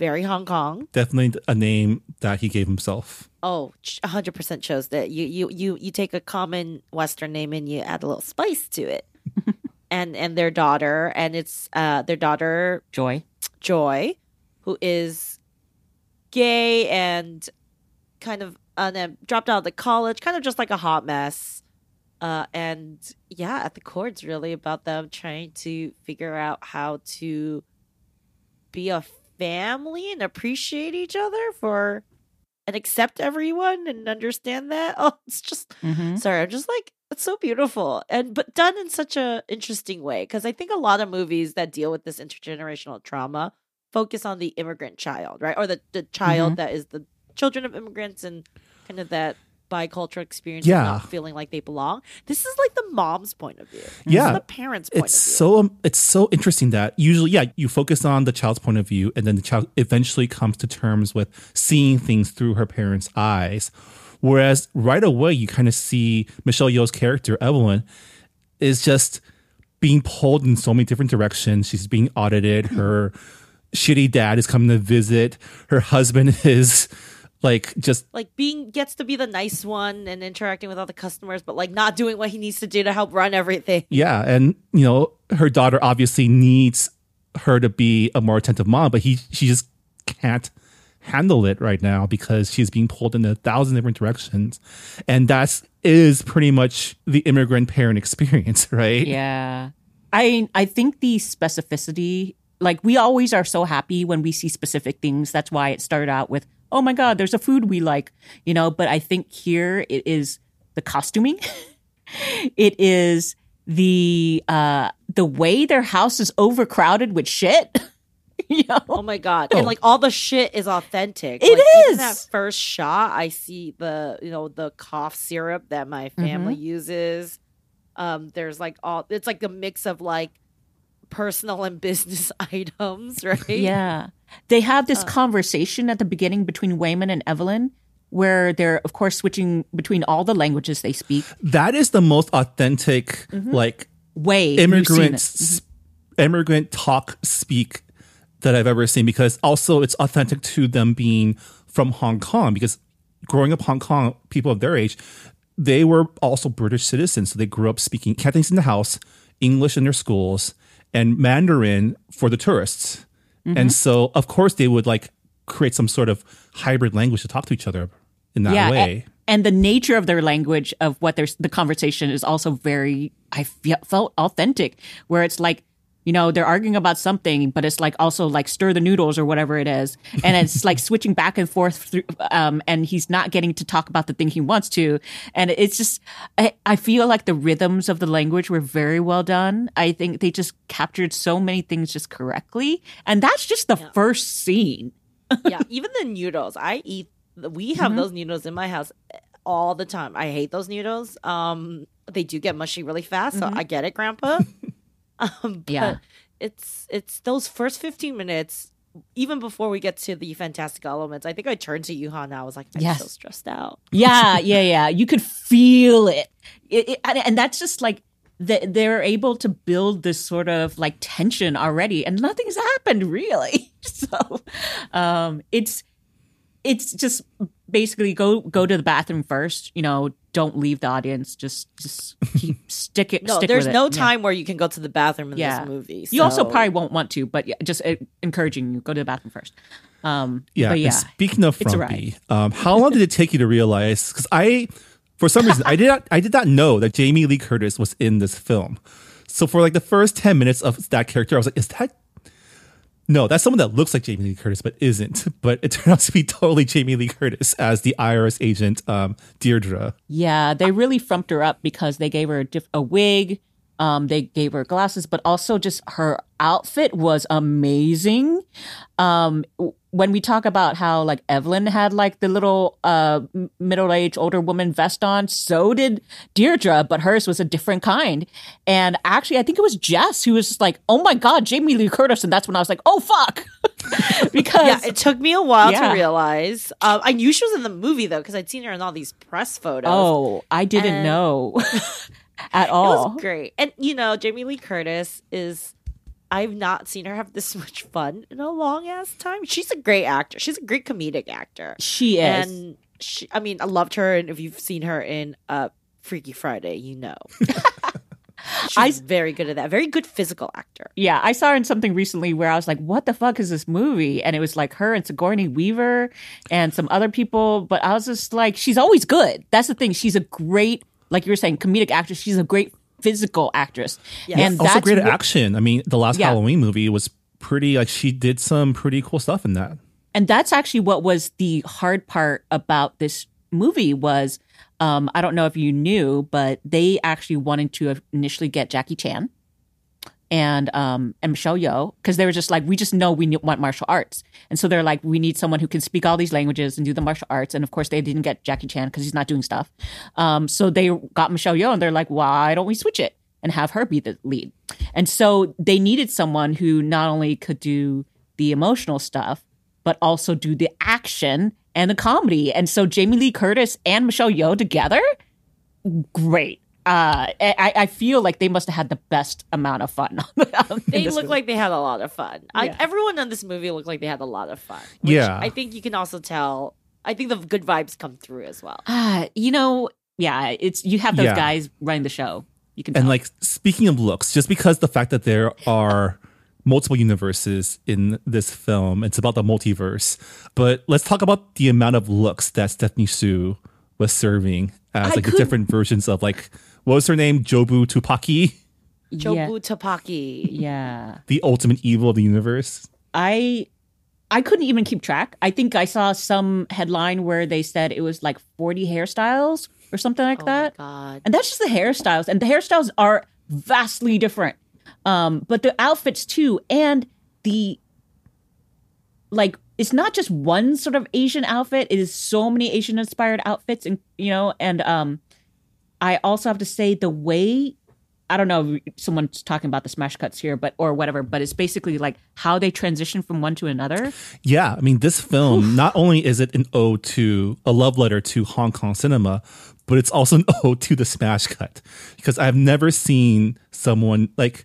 very Hong Kong. Definitely a name that he gave himself. Oh, hundred percent shows that. You you you you take a common Western name and you add a little spice to it. and and their daughter, and it's uh their daughter Joy. Joy, who is gay and kind of then dropped out of the college, kind of just like a hot mess. Uh, and yeah, at the core, it's really about them trying to figure out how to be a family and appreciate each other for and accept everyone and understand that. Oh, it's just hmm sorry, I'm just like it's so beautiful and but done in such a interesting way because I think a lot of movies that deal with this intergenerational trauma focus on the immigrant child, right, or the the child that is the children of immigrants and kind of that bicultural experience Yeah. not feeling like they belong. This is like the mom's point of view. This Yeah. is the parents' point it's of view. so um, it's so interesting that usually yeah you focus on the child's point of view and then the child eventually comes to terms with seeing things through her parents eyes whereas right away you kind of see michelle yeoh's character evelyn is just being pulled in so many different directions she's being audited her shitty dad is coming to visit her husband is like just like being gets to be the nice one and interacting with all the customers, but like not doing what he needs to do to help run everything. Yeah, and you know, her daughter obviously needs her to be a more attentive mom, but he she just can't handle it right now because she's being pulled in a thousand different directions. And that's is pretty much the immigrant parent experience, right? Yeah. I I think the specificity, like we always are so happy when we see specific things. That's why it started out with, oh my God, there's a food we like, you know, but I think here it is the costuming. it is the uh the way their house is overcrowded with shit. you know? Oh my god! And like all the shit is authentic. It like, Even is! that first shot, I see the you know the cough syrup that my family Mm-hmm. uses. Um, there's like all it's like a mix of like personal and business items, right? Yeah. They have this conversation at the beginning between Waymond and Evelyn where they're of course switching between all the languages they speak. That is the most authentic like Way Mm-hmm. you've seen immigrant it. immigrant talk speak that I've ever seen because also it's authentic to them being from Hong Kong because growing up Hong Kong people of their age they were also British citizens so they grew up speaking Cantonese in the house English in their schools and Mandarin for the tourists Mm-hmm. and so of course they would like create some sort of hybrid language to talk to each other in that yeah, way and the nature of their language of what their the conversation is also very I felt authentic where it's like you know they're arguing about something but it's like also like stir the noodles or whatever it is and it's like switching back and forth through um and he's not getting to talk about the thing he wants to and it's just I, I feel like the rhythms of the language were very well done i think they just captured so many things just correctly and that's just the first scene yeah, even the noodles. I eat. We have those noodles in my house all the time. I hate those noodles. Um, they do get mushy really fast, so I get it, Grandpa. um, but Yeah. it's it's those first fifteen minutes. Even before we get to the fantastic elements, I think I turned to Yuhan and I was like, I'm Yes. so stressed out. Yeah, yeah, yeah. You could feel it, it, it- and, and that's just like they're able to build this sort of like tension already, and nothing's happened really. So, um, it's it's just basically go go to the bathroom first. You know, don't leave the audience. Just just keep stick it. No, stick there's with it. no Yeah. time where you can go to the bathroom in Yeah. this movie. You also probably won't want to, but yeah, just uh, encouraging you go to the bathroom first. Um, Yeah. but yeah. speaking of it's frumpy, um, how long did it take you to realize? Because I, for some reason, I did not, I did not know that Jamie Lee Curtis was in this film. So for like the first ten minutes of that character, I was like, "Is that?" No, that's someone that looks like Jamie Lee Curtis, but isn't. But it turned out to be totally Jamie Lee Curtis as the IRS agent, um, Deirdre. Yeah, they really frumped her up because they gave her a, diff- a wig, um, they gave her glasses, but also just her outfit was amazing. Um, when we talk about how like Evelyn had like the little uh, middle-aged older woman vest on, so did Deirdre, but hers was a different kind. And actually, I think it was Jes who was just like, "Oh my god, Jamie Lee Curtis," and that's when I was like, "Oh fuck," because Yeah, it took me a while Yeah. to realize. Um, I knew she was in the movie though because I'd seen her in all these press photos. oh, I didn't And- know at all. It was great. And you know, Jamie Lee Curtis is I've not seen her have this much fun in a long ass time. She's a great actor. She's a great comedic actor. She is. And she I mean, I loved her and if you've seen her in uh Freaky Friday, you know. She's very good at that. Very good physical actor. Yeah, I saw her in something recently where I was like, "What the fuck is this movie?" And it was like her and Sigourney Weaver and some other people. But I was just like, she's always good. That's the thing. She's a great, like you were saying, comedic actress. She's a great physical actress. And also that's great at what- action. I mean, the last Yeah. Halloween movie was pretty. Like she did some pretty cool stuff in that. and that's actually what was the hard part about this movie was um, I don't know if you knew, but they actually wanted to initially get Jackie Chan. And um and Michelle Yeoh because they were just like we just know we want martial arts, and so they're like we need someone who can speak all these languages and do the martial arts, and of course they didn't get Jackie Chan because he's not doing stuff. Um, so they got Michelle Yeoh, and they're like, why don't we switch it and have her be the lead? And so they needed someone who not only could do the emotional stuff but also do the action and the comedy. And so Jamie Lee Curtis and Michelle Yeoh together, great. Uh, I, I feel like they must have had the best amount of fun. in They look movie. like they had a lot of fun. I, Yeah. everyone in this movie looked like they had a lot of fun. which Yeah. I think you can also tell. I think the good vibes come through as well. Ah, you know, yeah, it's you have those Yeah. guys running the show. You can And tell. like speaking of looks, just because the fact that there are multiple universes in this film, it's about the multiverse. But let's talk about the amount of looks that Stephanie Hsu was serving as I like the different versions of like what was her name? Jobu Tupaki, yeah, Jobu Tupaki. yeah. the ultimate evil of the universe. I I couldn't even keep track. I think I saw some headline where they said it was like 40 hairstyles or something like Oh that. my god. And that's just the hairstyles. And the hairstyles are vastly different. Um, but the outfits too, and the like it's not just one sort of Asian outfit, it is so many Asian inspired outfits and you know, and um I also have to say the way I don't know if someone's talking about the smash cuts here, but or whatever, but it's basically like how they transition from one to another. Yeah, I mean, this film not only is it an ode to a love letter to Hong Kong cinema, but it's also an ode to the smash cut because I've never seen someone like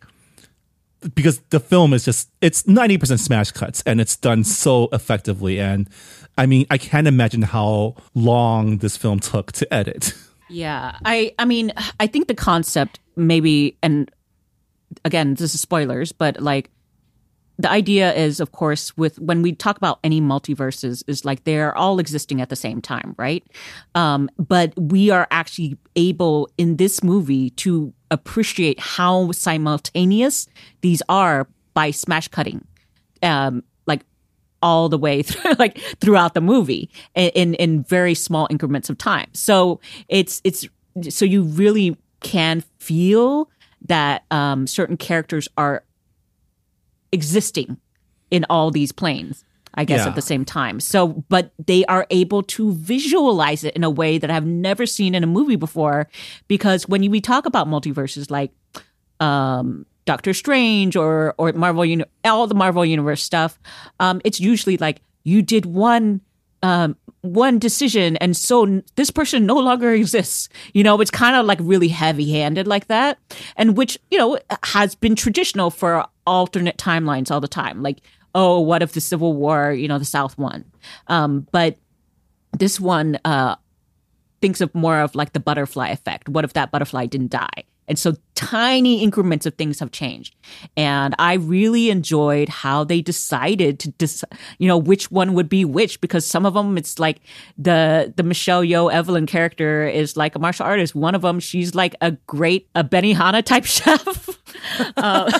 because the film is just it's 90% smash cuts and it's done so effectively and I mean, I can't imagine how long this film took to edit. Yeah. I I mean, I think the concept maybe and again, this is spoilers, but like the idea is of course with when we talk about any multiverses is like they're all existing at the same time, right? Um but we are actually able in this movie to appreciate how simultaneous these are by smash cutting. Um all the way through, like throughout the movie in, in very small increments of time. So it's it's so you really can feel that um, certain characters are existing in all these planes. I guess Yeah. at the same time. So, but they are able to visualize it in a way that I've never seen in a movie before. Because when you, we talk about multiverses, like um, Doctor Strange or or Marvel, uni- all the Marvel universe stuff, um, it's usually like you did one um, one decision, and so this person no longer exists. You know, it's kind of like really heavy handed like that, and which you know has been traditional for alternate timelines all the time. Like, oh, what if the Civil War, you know, the South won? Um, but this one uh, thinks of more of like the butterfly effect. What if that butterfly didn't die? And so tiny increments of things have changed. And I really enjoyed how they decided to, dis- you know, which one would be which, because some of them, it's like the, the Michelle Yeoh Evelyn character is like a martial artist. One of them, she's like a great, a Benihana type chef. Uh,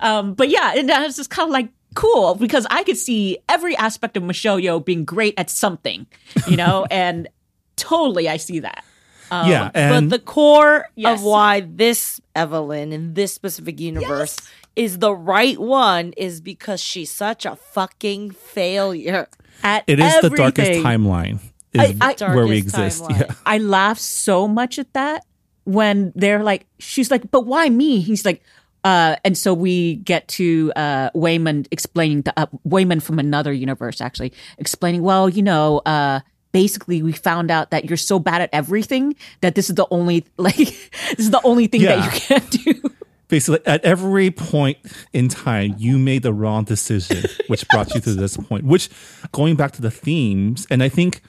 um, but yeah, and that's just kind of like cool because I could see every aspect of Michelle Yeoh being great at something, you know, and totally I see that. Um, yeah, and but the core Yes. of why this Evelyn in this specific universe is the right one is because she's such a fucking failure. At it is the darkest timeline is I- I- where we exist. timeline. Yeah. I laugh so much at that when they're like, she's like, but why me? He's like, uh, and so we get to uh, Waymond explaining the uh, Waymond from another universe actually explaining. Well, you know, uh, basically we found out that you're so bad at everything that this is the only like this is the only thing Yeah. that you can't do. basically at every point in time you made the wrong decision which brought you to this point which going back to the themes and i think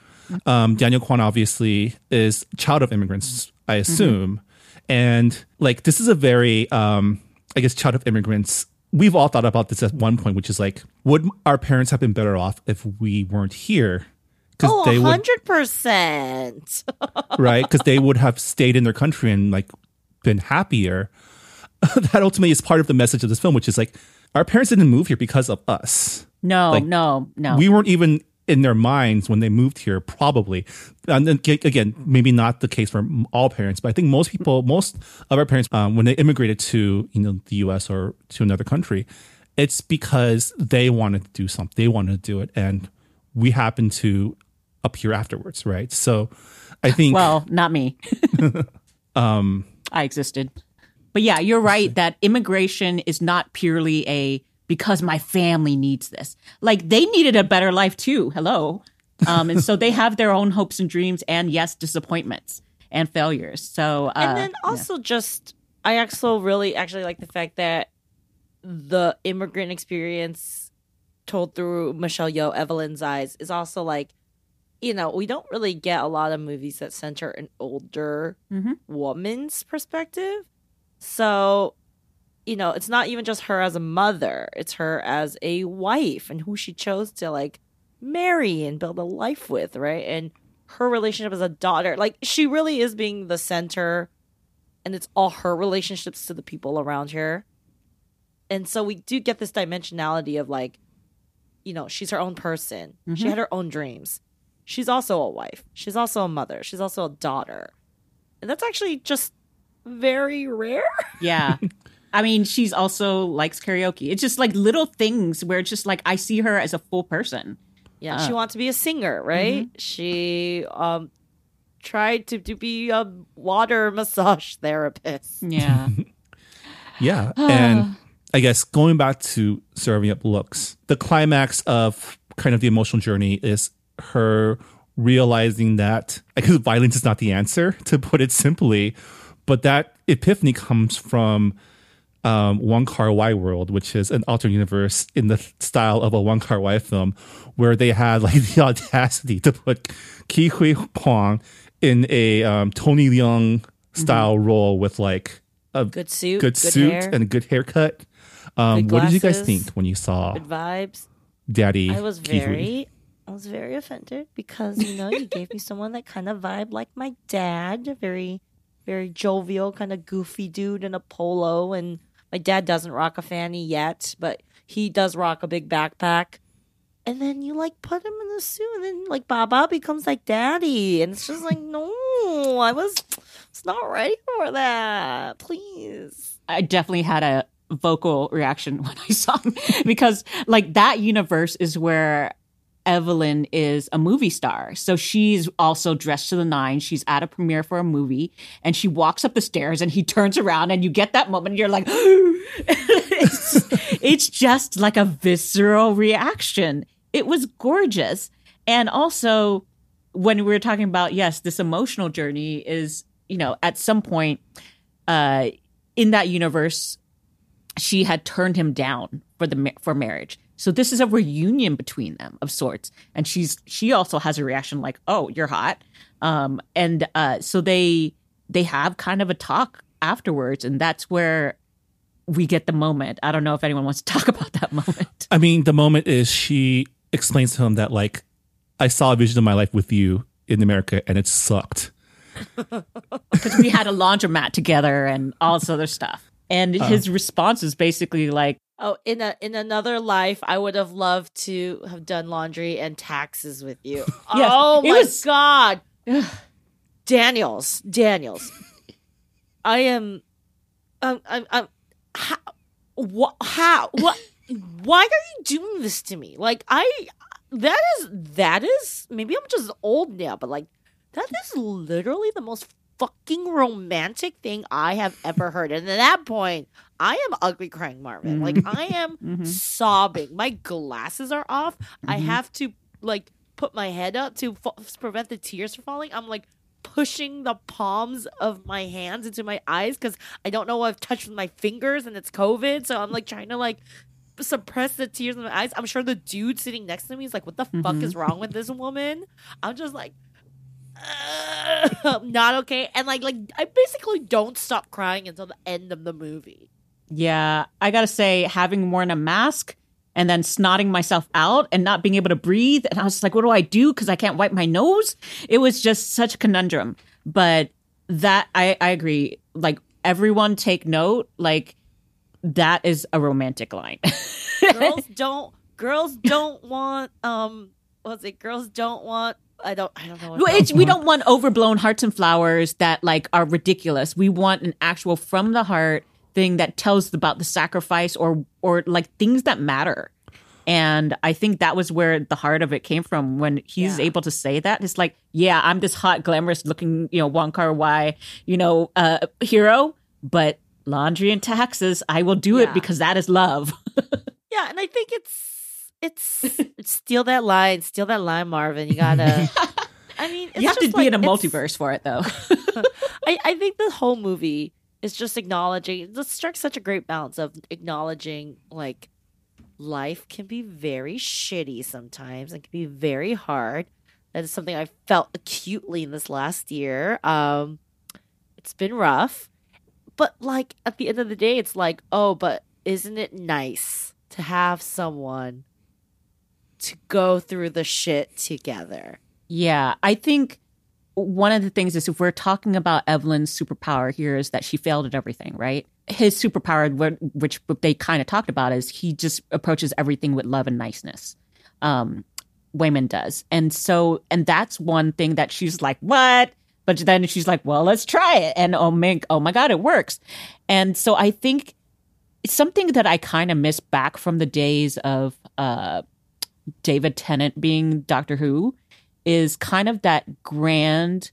um, daniel kwan obviously is child of immigrants i assume and like this is a very um, i guess child of immigrants we've all thought about this at one point which is like would our parents have been better off if we weren't here because Oh, they 100%. right? Because they would have stayed in their country and like been happier. that ultimately is part of the message of this film, which is like our parents didn't move here because of us. No, Like, no, no. We weren't even in their minds when they moved here, probably. And then, again, maybe not the case for all parents, but I think most people, most of our parents, um, when they immigrated to you know the U.S. or to another country, it's because they wanted to do something. They wanted to do it, and we happen to appear afterwards, right? So, I think Well, not me. um, I existed. But yeah, you're right that immigration is not purely a because my family needs this. Like they needed a better life too. Hello. Um, and so they have their own hopes and dreams and yes, disappointments and failures. So uh, and then also just I also really actually like the fact that the immigrant experience told through Michelle Yeoh, Evelyn's eyes, is also like, you know, we don't really get a lot of movies that center an older Mhm. woman's perspective. So, you know, it's not even just her as a mother, it's her as a wife and who she chose to like marry and build a life with, right? And her relationship as a daughter. Like, she really is being the center, and it's all her relationships to the people around her. And so we do get this dimensionality of like, you know, she's her own person. She Mhm. had her own dreams. She's also a wife. She's also a mother. She's also a daughter. And that's actually just very rare. yeah. I mean, she's also likes karaoke. It's just like little things where it's just like I see her as a full person. Yeah, Uh, she wants to be a singer, right? She um tried to, to be a water massage therapist. Yeah. Yeah. and I guess going back to serving up looks, the climax of kind of the emotional journey is her realizing that guess violence is not the answer, to put it simply, but that epiphany comes from um, Wong Kar Wai World, which is an alternate universe in the style of a Wong Kar Wai film, where they had like the audacity to put Ke Huy Quan in a um, Tony Leung style role with like a Good suit, good, good suit, hair. and a good haircut. Um, Good what did you guys think when you saw Good vibes. Daddy? I was very I was very offended because you know you gave me someone that kind of vibe like my dad, a very very jovial, kind of goofy dude in a polo and my dad doesn't rock a fanny yet, but he does rock a big backpack. And then you like put him in the suit and then like Baba becomes like daddy and it's just like no, I was was not ready for that. Please. I definitely had a vocal reaction when I saw him because like that universe is where Evelyn is a movie star. So she's also dressed to the nines. She's at a premiere for a movie and she walks up the stairs and he turns around and you get that moment you're like, it's, it's just like a visceral reaction. It was gorgeous. And also, when we were talking about, yes, this emotional journey is, you know, at some point, uh, in that universe, she had turned him down for the for marriage. So this is a reunion between them of sorts, and she's she also has a reaction like, "Oh, you're hot," um, and uh, so they they have kind of a talk afterwards, and that's where we get the moment. I don't know if anyone wants to talk about that moment. I mean, the moment is she explains to him that like I saw a vision of my life with you in America, and it sucked. because we had a laundromat together and all this other stuff. And his response is basically like, Oh, in a in another life, I would have loved to have done laundry and taxes with you. Yes, oh my was- god, Daniels, Daniels, I am, um, I'm, I'm, how, what, how, what, why are you doing this to me? Like I, that is that is maybe I'm just old now, but like that is literally the most fucking romantic thing I have ever heard. And at that point, I am ugly crying Marvin. Mm-hmm. Like I am mm-hmm. sobbing. My glasses are off. I mm-hmm. have to like put my head up to fa- prevent the tears from falling. I'm like pushing the palms of my hands into my eyes because I don't know what I've touched with my fingers and it's COVID. So I'm like trying to like suppress the tears in my eyes. I'm sure the dude sitting next to me is like, "What the fuck is wrong with this woman?" I'm just like, "Uh, not okay. And like, like I basically don't stop crying until the end of the movie. yeah, I gotta say, having worn a mask and then snotting myself out and not being able to breathe. And I was like, what do I do? Because I can't wipe my nose. It was just such a conundrum. But that, I, I agree. Like, everyone take note. Like, that is a romantic line. Girls don't. Girls don't want um was it girls don't want I don't I don't know what Well, we don't want overblown hearts and flowers that like are ridiculous. We want an actual from the heart thing that tells about the sacrifice or or like things that matter. And I think that was where the heart of it came from when he's able to say that. It's like, yeah, I'm this hot, glamorous looking, you know, Wong Kar Wai, you know, uh, hero, but laundry and taxes, I will do Yeah. it because that is love. Yeah, and I think it's it's steal that line, steal that line, Marvin. You gotta. I mean, it's you have to just be like- in a multiverse for it, though. I, I think the whole movie is just acknowledging. This strikes such a great balance of acknowledging like life can be very shitty sometimes and can be very hard. That is something I felt acutely in this last year. Um, it's been rough, but like at the end of the day, it's like, oh, but isn't it nice to have someone to go through the shit together? Yeah, I think one of the things is if we're talking about Evelyn's superpower here is that she failed at everything, right? His superpower, which they kind of talked about, is he just approaches everything with love and niceness. Um, Waymond does, and so and that's one thing that she's like, "What?" But then she's like, "Well, let's try it," and oh my, oh my God, it works. And so I think it's something that I kind of miss back from the days of uh, David Tennant being Doctor Who is kind of that grand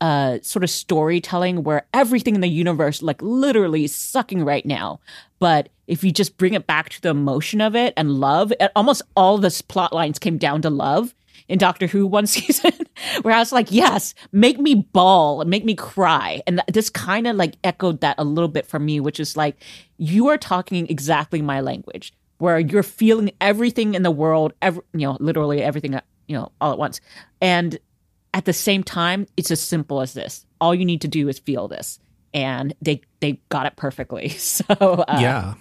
uh sort of storytelling where everything in the universe like literally is sucking right now. But if you just bring it back to the emotion of it and love it, almost all the plot lines came down to love in Doctor Who one season where I was like yes make me bawl make me cry. And th- this kind of like echoed that a little bit for me which is like you are talking exactly my language where you're feeling everything in the world every, you know literally everything you know all at once and at the same time it's as simple as this all you need to do is feel this and they they got it perfectly so uh, yeah.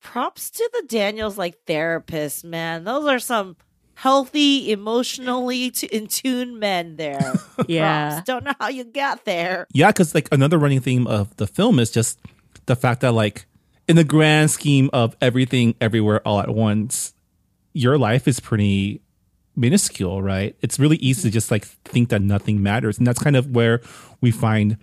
props to the Daniels like therapists, man. Those are some healthy, emotionally t- in tune men there. Yeah. Props. Don't know how you got there. Yeah, because like another running theme of the film is just the fact that like in the grand scheme of everything everywhere all at once, your life is pretty minuscule, right? It's really easy to just like think that nothing matters. And that's kind of where we find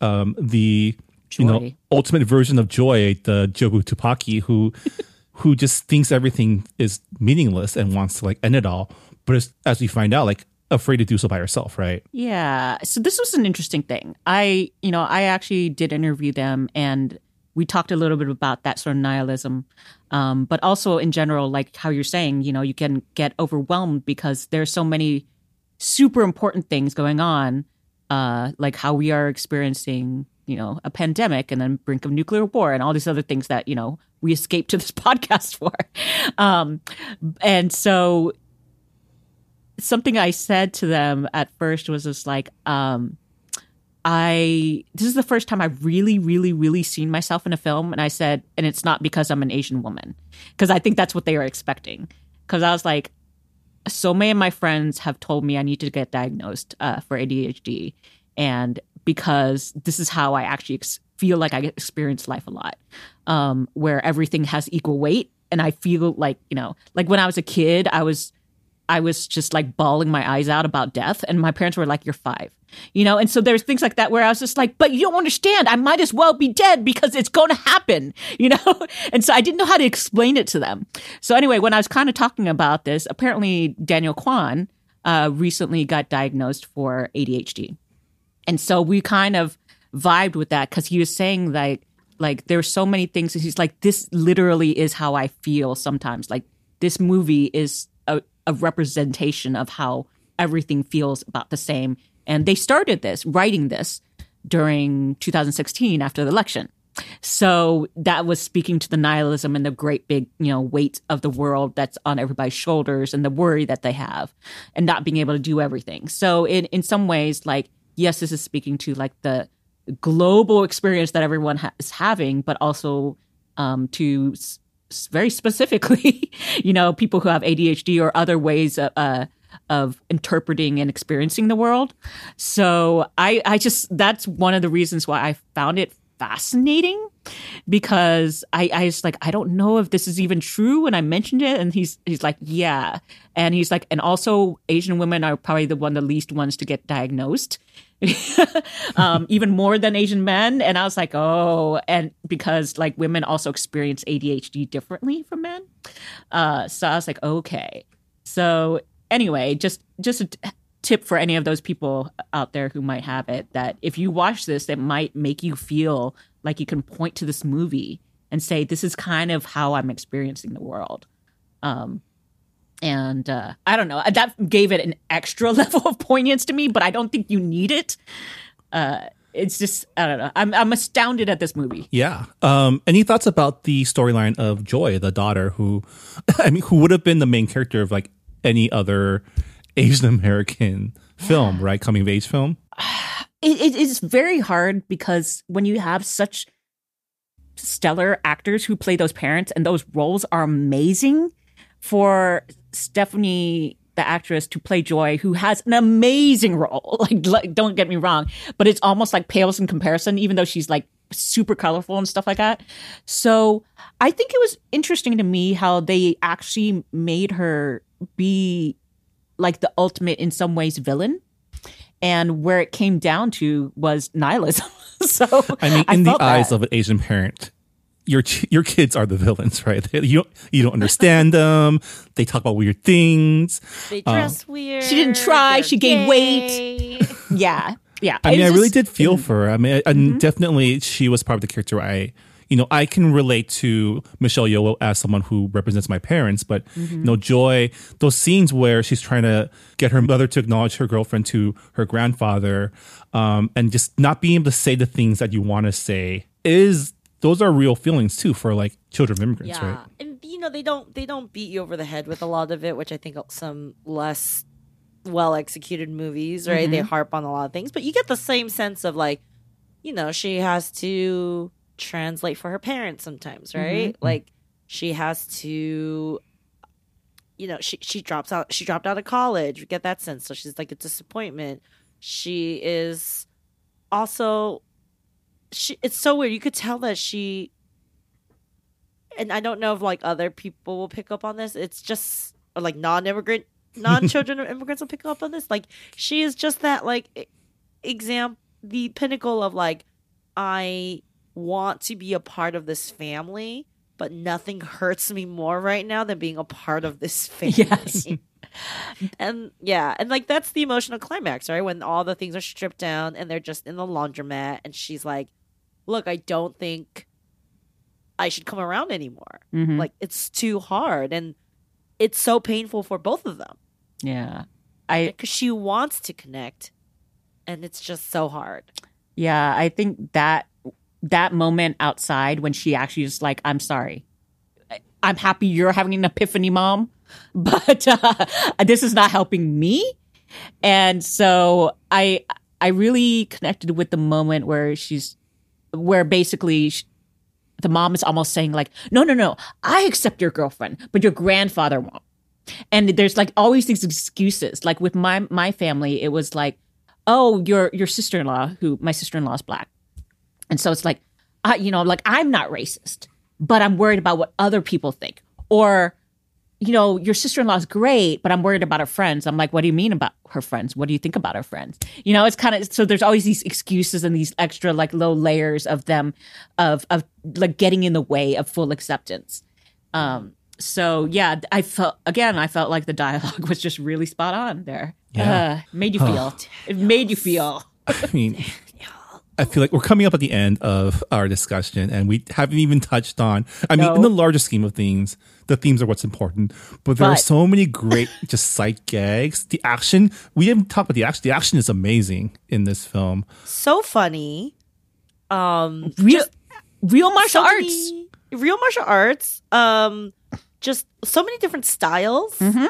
um the you know ultimate version of joy, the Jobu Tupaki, who who just thinks everything is meaningless and wants to like end it all, but as we find out, like afraid to do so by herself, right? Yeah. So this was an interesting thing. I, you know, I actually did interview them and we talked a little bit about that sort of nihilism. Um, but also in general, like how you're saying, you know, you can get overwhelmed because there's so many super important things going on, uh, like how we are experiencing, you know, a pandemic and then brink of nuclear war and all these other things that, you know, we escaped to this podcast for. Um, and so something I said to them at first was just like, um, I this is the first time I've really, really, really seen myself in a film, and I said, and it's not because I'm an Asian woman, because I think that's what they are expecting. Because I was like, so many of my friends have told me I need to get diagnosed uh, for ADHD, and because this is how I actually ex- feel like I experience life a lot, um, where everything has equal weight, and I feel like you know, like when I was a kid, I was I was just like bawling my eyes out about death. And my parents were like, You're five. You know, and so there's things like that where I was just like, But you don't understand. I might as well be dead because it's going to happen, you know? And so I didn't know how to explain it to them. So anyway, when I was kind of talking about this, apparently Daniel Kwan uh, recently got diagnosed for ADHD. And so we kind of vibed with that because he was saying like, like there's so many things. He's like, this literally is how I feel sometimes. Like this movie is a, a representation of how everything feels about the same. And they started this, writing this during 2016 after the election. So that was speaking to the nihilism and the great big, you know, weight of the world that's on everybody's shoulders and the worry that they have and not being able to do everything. So in, in some ways, like, yes, this is speaking to like the global experience that everyone ha- is having, but also um, to s- very specifically, you know, people who have ADHD or other ways of, uh, of interpreting and experiencing the world. So I, I just that's one of the reasons why I found it fascinating because I, I was like, I don't know if this is even true. And I mentioned it, and he's he's like, yeah, and he's like, and also Asian women are probably the one the least ones to get diagnosed, um, even more than Asian men. And I was like, oh, and because like women also experience ADHD differently from men, uh, so I was like, okay. So anyway, just just a tip for any of those people out there who might have it that if you watch this, it might make you feel like you can point to this movie and say, "This is kind of how I'm experiencing the world." Um, and uh, I don't know that gave it an extra level of poignance to me, but I don't think you need it. Uh, it's just I don't know. I'm I'm astounded at this movie. Yeah. Um, any thoughts about the storyline of Joy, the daughter, who, I mean, who would have been the main character of like any other Asian American film, right? Coming of age film. It, it is very hard because when you have such stellar actors who play those parents and those roles are amazing for Stephanie the actress to play Joy who has an amazing role like, like don't get me wrong but it's almost like pales in comparison even though she's like super colorful and stuff like that so I think it was interesting to me how they actually made her be like the ultimate in some ways villain and where it came down to was nihilism so I mean, in the eyes that. of an Asian parent, your your kids are the villains, right? You don't, you don't understand them. They talk about weird things. They Um, dress weird. She didn't try. they're She gained weight. yeah yeah I mean, It I really just- did feel for her. I mean, and definitely she was part of the character. I, you know, I can relate to Michelle Yeoh as someone who represents my parents, but you know, Joy, those scenes where she's trying to get her mother to acknowledge her girlfriend to her grandfather, um, and just not being able to say the things that you want to say is those are real feelings too for like children of immigrants, yeah, right? and you know they don't they don't beat you over the head with a lot of it, which I think some less well executed movies, right? They harp on a lot of things, but you get the same sense of like, you know, she has to translate for her parents sometimes, mm-hmm, right? Mm-hmm. Like she has to you know, she she drops out she dropped out of college. We get that sense. So she's like a disappointment. She is also she it's so weird. You could tell that she and I don't know if like other people will pick up on this. It's just or like non-immigrant, non-children of immigrants will pick up on this. Like she is just that like e- exam, the pinnacle of like I want to be a part of this family, but nothing hurts me more right now than being a part of this family. Yes. and yeah, and like that's the emotional climax, right? When all the things are stripped down and they're just in the laundromat, and she's like, "Look, I don't think I should come around anymore. Mhm. Like it's too hard, and it's so painful for both of them yeah I because she wants to connect, and it's just so hard. Yeah, I think that that moment outside when she actually is like, "I'm sorry, I'm happy you're having an epiphany, mom, but uh, this is not helping me." And so I I really connected with the moment where she's where basically sh the mom is almost saying like, "No, no, no, I accept your girlfriend, but your grandfather won't." And there's like always these excuses. Like with my my family, it was like, "Oh, your your sister in law, who my sister in law is black," and so it's like, I, you know, like I'm not racist, but I'm worried about what other people think, or you know, your sister in law is great, but I'm worried about her friends. I'm like, what do you mean about her friends? What do you think about her friends? You know, it's kind of so there's always these excuses and these extra like low layers of them of of like getting in the way of full acceptance. Um so yeah, I felt again, I felt like the dialogue was just really spot on there. Yeah. Uh, made you feel. It made you feel. I mean, I feel like we're coming up at the end of our discussion, and we haven't even touched on. I mean, in the larger scheme of things, the themes are what's important, but there are so many great just sight gags. The action, we haven't talked about the action. The action is amazing in this film. So funny. Um, Real real martial so arts. many- real martial arts. Um, just so many different styles, Mm-hmm.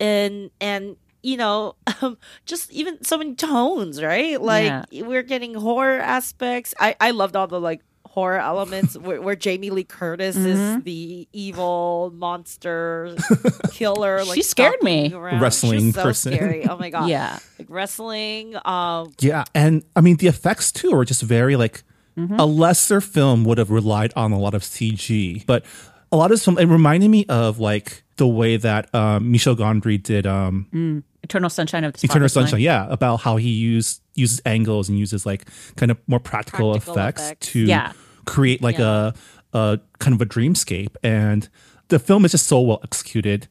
and and you know, um, just even so many tones, right? Like we're getting horror aspects. I I loved all the like horror elements where, where Jamie Lee Curtis Mm-hmm. is the evil monster killer. Like She scared me. around. Wrestling was so person. Scary. Oh my god. Yeah. like wrestling. Um, Yeah, and I mean the effects too are just very like a lesser film would have relied on a lot of CG, but a lot of this film it reminded me of like the way that um, Michel Gondry did um, Eternal Sunshine of the Eternal Spotless Mind. Sunshine. Yeah, about how he used uses angles and uses like kind of more practical, Practical effects, effects. to Yeah. create like a a kind of a dreamscape. And the film is just so well executed.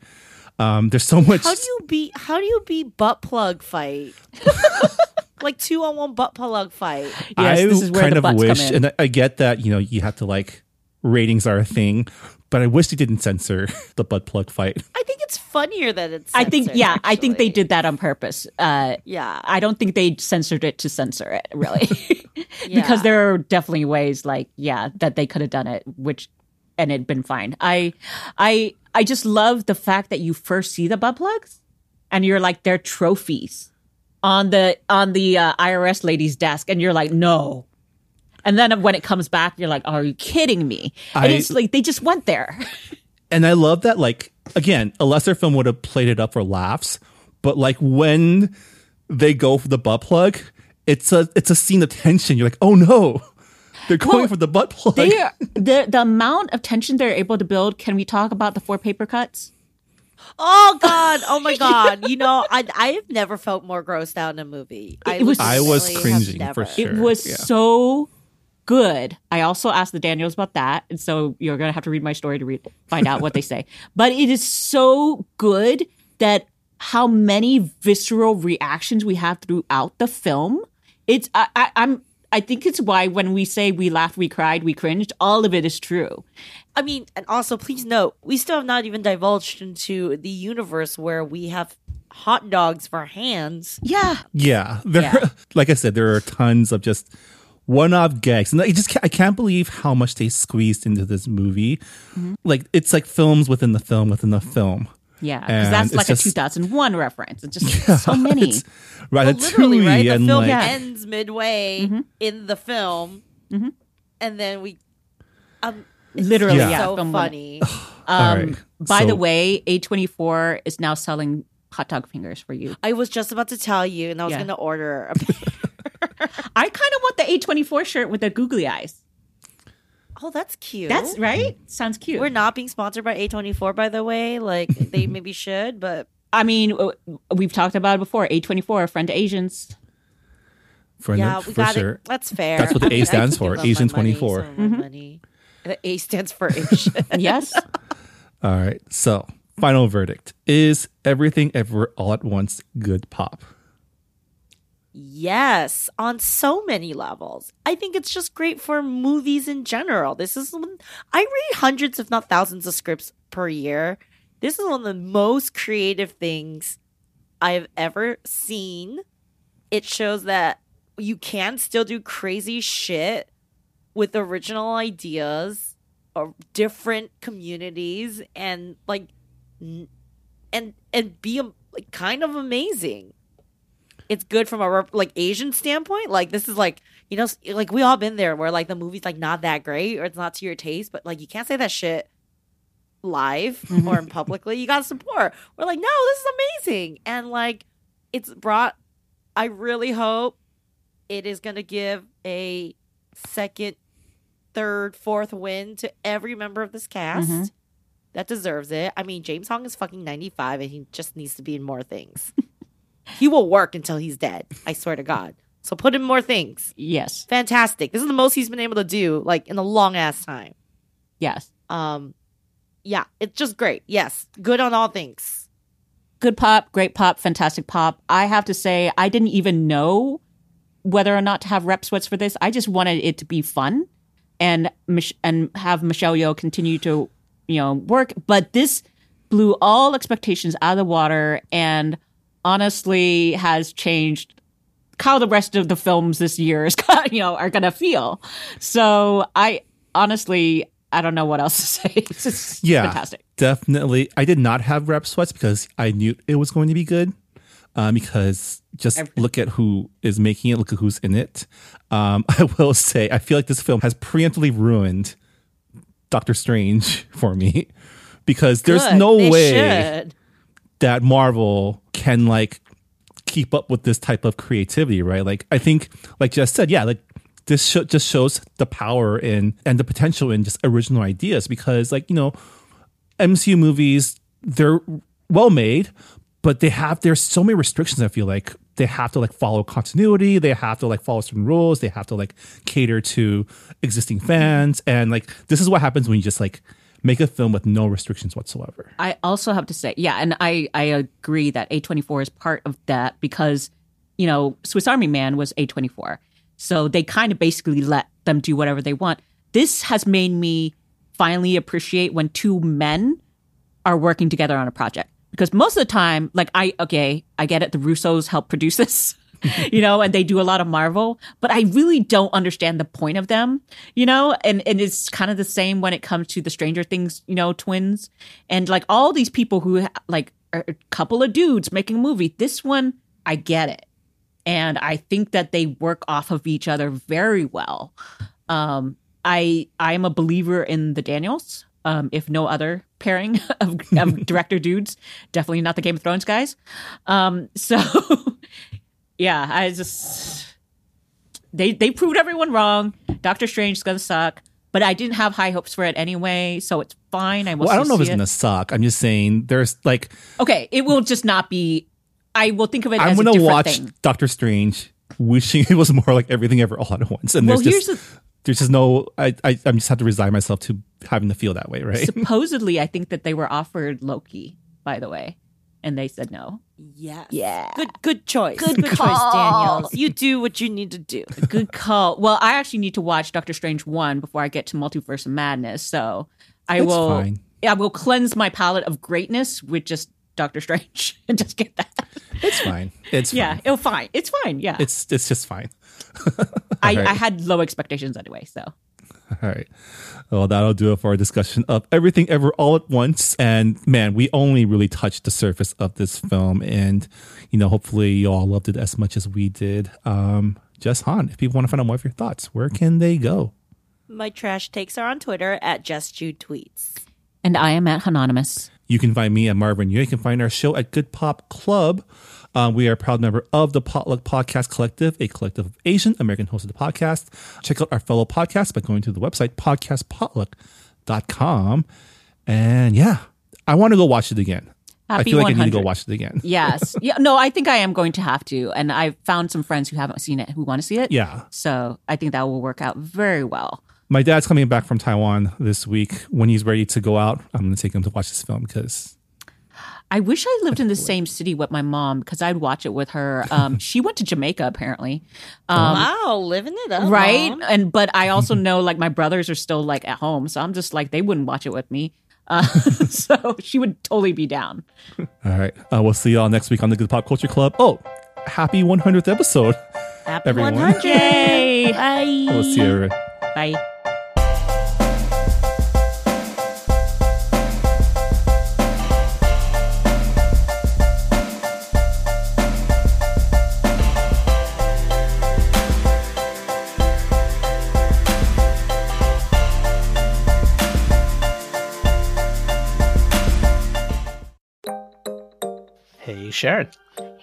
Um, there's so much. How do you be? How do you beat butt plug fight? like two on one butt plug fight. Yes, I this is where kind the of butts wish, and I, I get that you know you have to like ratings are a thing, but I wish they didn't censor the butt plug fight. I think it's funnier that it's. I think, censored, yeah, I think they did that on purpose. Uh, Yeah. I don't think they censored it to censor it, really, Yeah. because there are definitely ways, like, yeah, that they could have done it, which, and it'd been fine. I, I, I just love the fact that you first see the butt plugs, and you're like, they're trophies on the on the uh, IRS lady's desk, and you're like, no. And then when it comes back, you're like, "Are you kidding me?" And I- it's like they just went there. and I love that. Like again, a lesser film would have played it up for laughs, but like when they go for the butt plug, it's a it's a scene of tension. You're like, oh no, they're going Well, for the butt plug. they are, the the amount of tension they're able to build. Can we talk about the four paper cuts? Oh God! Oh my God! You know, I I have never felt more grossed out in a movie. I It was- I was literally cringing for sure. It was yeah. so good. I also asked the Daniels about that, and so you're gonna have to read my story to read find out what they say. But it is so good that how many visceral reactions we have throughout the film. It's I, I, I'm. I think it's why when we say we laughed, we cried, we cringed, all of it is true. I mean, and also please note, we still have not even divulged into the universe where we have hot dogs for hands. Yeah. Yeah, there. Yeah. Like I said, there are tons of just one-off gags, and I just can't, I can't believe how much they squeezed into this movie. Mm-hmm. Like it's like films within the film within the film. Yeah, because that's like just- a 2001 reference. It's just so many. It's Well, literally, right? The and film like ends midway Mm-hmm. in the film, and then we. Um, literally, Yeah. yeah. so film funny. all right. Um, By the way, A24 is now selling hot dog fingers for you. I was just about to tell you, and I was Yeah. going to order. A- I kind of want the A24 shirt with the googly eyes. oh, that's cute. That's right. Sounds cute. We're not being sponsored by A24, by the way. Like they maybe should, but I mean, we've talked about it before. A24, a friend to Asians. for, yeah, for we got sure. it. That's fair. That's what the I A mean, stands for, give up my Asian 24. some of my mm-hmm. money. The A stands for Asian. Yes. All right. So, final verdict is everything ever all at once good pop. Yes, on so many levels. I think it's just great for movies in general. This is I read hundreds, if not thousands, of scripts per year. This is one of the most creative things I've ever seen. It shows that you can still do crazy shit with original ideas of different communities and like and and be like kind of amazing it's good from a like Asian standpoint. Like this is like you know, like we all been there where like the movie's like not that great or it's not to your taste, but like you can't say that shit live mm-hmm. or in publicly. You gotta support. We're like, no, this is amazing, and like it's brought. I really hope it is gonna give a second, third, fourth win to every member of this cast. Mm-hmm. That deserves it. I mean, James Hong is fucking 95 and he just needs to be in more things. he will work until he's dead. I swear to God. So put in more things. yes. Fantastic. This is the most he's been able to do, like in a long ass time. Yes. Um, yeah, it's just great. Yes, good on all things. Good pop, great pop, fantastic pop. I have to say, I didn't even know whether or not to have rep sweats for this. I just wanted it to be fun and Mich- and have Michelle Yeoh continue to you know work. But this blew all expectations out of the water and honestly has changed how the rest of the films this year is you know are gonna feel. So I honestly I don't know what else to say. It's just Yeah, fantastic. definitely. I did not have rep sweats because I knew it was going to be good. Um, because just look at who is making it, look at who's in it. Um, I will say, I feel like this film has preemptively ruined Doctor Strange for me because there's Good. no They way should. that Marvel can like keep up with this type of creativity, right? Like I think, like just said, yeah, like this sh- just shows the power in and the potential in just original ideas because like you know mcu movies they're well made but they have there's so many restrictions i feel like. They have to like follow continuity. They have to like follow certain rules. They have to like cater to existing fans. And like this is what happens when you just like make a film with no restrictions whatsoever I also have to say, yeah, and I I agree that A24 is part of that because you know Swiss Army Man was A24, so they kind of basically let them do whatever they want. This has made me finally appreciate when two men are working together on a project because most of the time, like I okay, I get it, the Russos help produce this. you know, and they do a lot of Marvel, but I really don't understand the point of them, you know, and, and it's kind of the same when it comes to the Stranger Things, you know, twins and like all these people who like are a couple of dudes making a movie. This one, I get it. And I think that they work off of each other very well. Um, I I am a believer in the Daniels. Um, if no other pairing of, of director dudes, definitely not the Game of Thrones guys. Um, so yeah, I just they they proved everyone wrong. Doctor Strange is gonna suck, but I didn't have high hopes for it anyway, so it's fine. I will. well i don't know if it's it. gonna suck i'm just saying there's like Okay, it will just not be. I will think of it i'm as a gonna watch thing. doctor strange wishing it was more like everything ever all at once and Well, there's here's just the there's just no I, I i just have to resign myself to having to feel that way right supposedly I think that they were offered Loki, by the way, and they said no. Yes. Yeah. Good good choice. Good choice, call. Daniels. You do what you need to do. Good call. Well, I actually need to watch Doctor Strange one before I get to Multiverse of Madness, so I That's will. fine. I will cleanse my palate of greatness with just Doctor Strange and just get that. it's fine it's fine. Yeah, it'll fine. It's fine. Yeah, it's it's just fine I, alright. I had low expectations anyway, so All right. Well, that'll do it for our discussion of everything ever all at once. And man, we only really touched the surface of this film. And, you know, hopefully you all loved it as much as we did. Um, Jes Hanh, if people want to find out more of your thoughts, where can they go? My trash takes are on Twitter at Just Jude Tweets. and I am at Anonymous. You can find me at Marvin. You can find our show at Good Pop Club. Uh, we are a proud member of the Potluck Podcast Collective, a collective of Asian American hosts of the podcast. Check out our fellow podcasts by going to the website podcastpotluck.com. And yeah, I want to go watch it again. I Happy feel like I need to go watch it again. Yes. yeah. No, I think I am going to have to, and I found some friends who haven't seen it who want to see it. Yeah. So I think that will work out very well. My dad's coming back from Taiwan this week. When he's ready to go out, I'm going to take him to watch this film because I wish I lived in the same city with my mom because I'd watch it with her. Um, she went to Jamaica apparently. Um, wow, living it up. right Mom. and but i also know like my brothers are still like at home so i'm just like they wouldn't watch it with me uh, so she would totally be down All right. Uh, we'll see y'all next week on the Good Pop Culture Club. Oh, happy 100th episode. Happy everyone. 100. Bye. We'll see you. bye Sharon.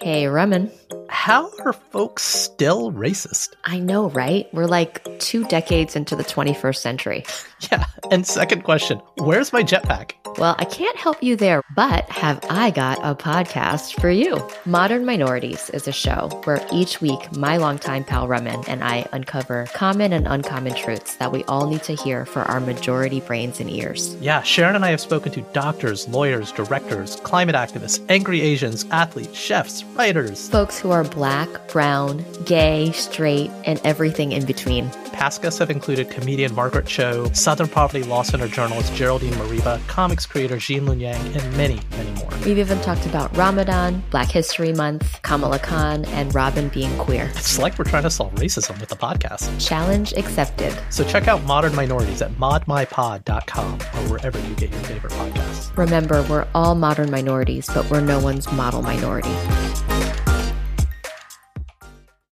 Hey, Remen. How are folks still racist? I know, right? We're like two decades into the 21st century. Yeah. And second question Where's my jetpack? Well, I can't help you there, but have I got a podcast for you? Modern Minorities is a show where each week my longtime pal Remen and I uncover common and uncommon truths that we all need to hear for our majority brains and ears. Yeah, Sharon and I have spoken to doctors, lawyers, directors, climate activists, angry Asians, athletes, chefs, writers. Folks who are black, brown, gay, straight, and everything in between. Past guests have included comedian Margaret Cho, Southern Poverty Law Center journalist Geraldine Mariba, comics creator Gene Luen Yang, and many, many more. We've even talked about Ramadan, Black History Month, Kamala Khan, and Robin being queer. It's like we're trying to solve racism with the podcast. Challenge accepted. So check out Modern Minorities at modmypod.com or wherever you get your favorite podcasts. Remember, we're all modern minorities, but we're no one's model minority.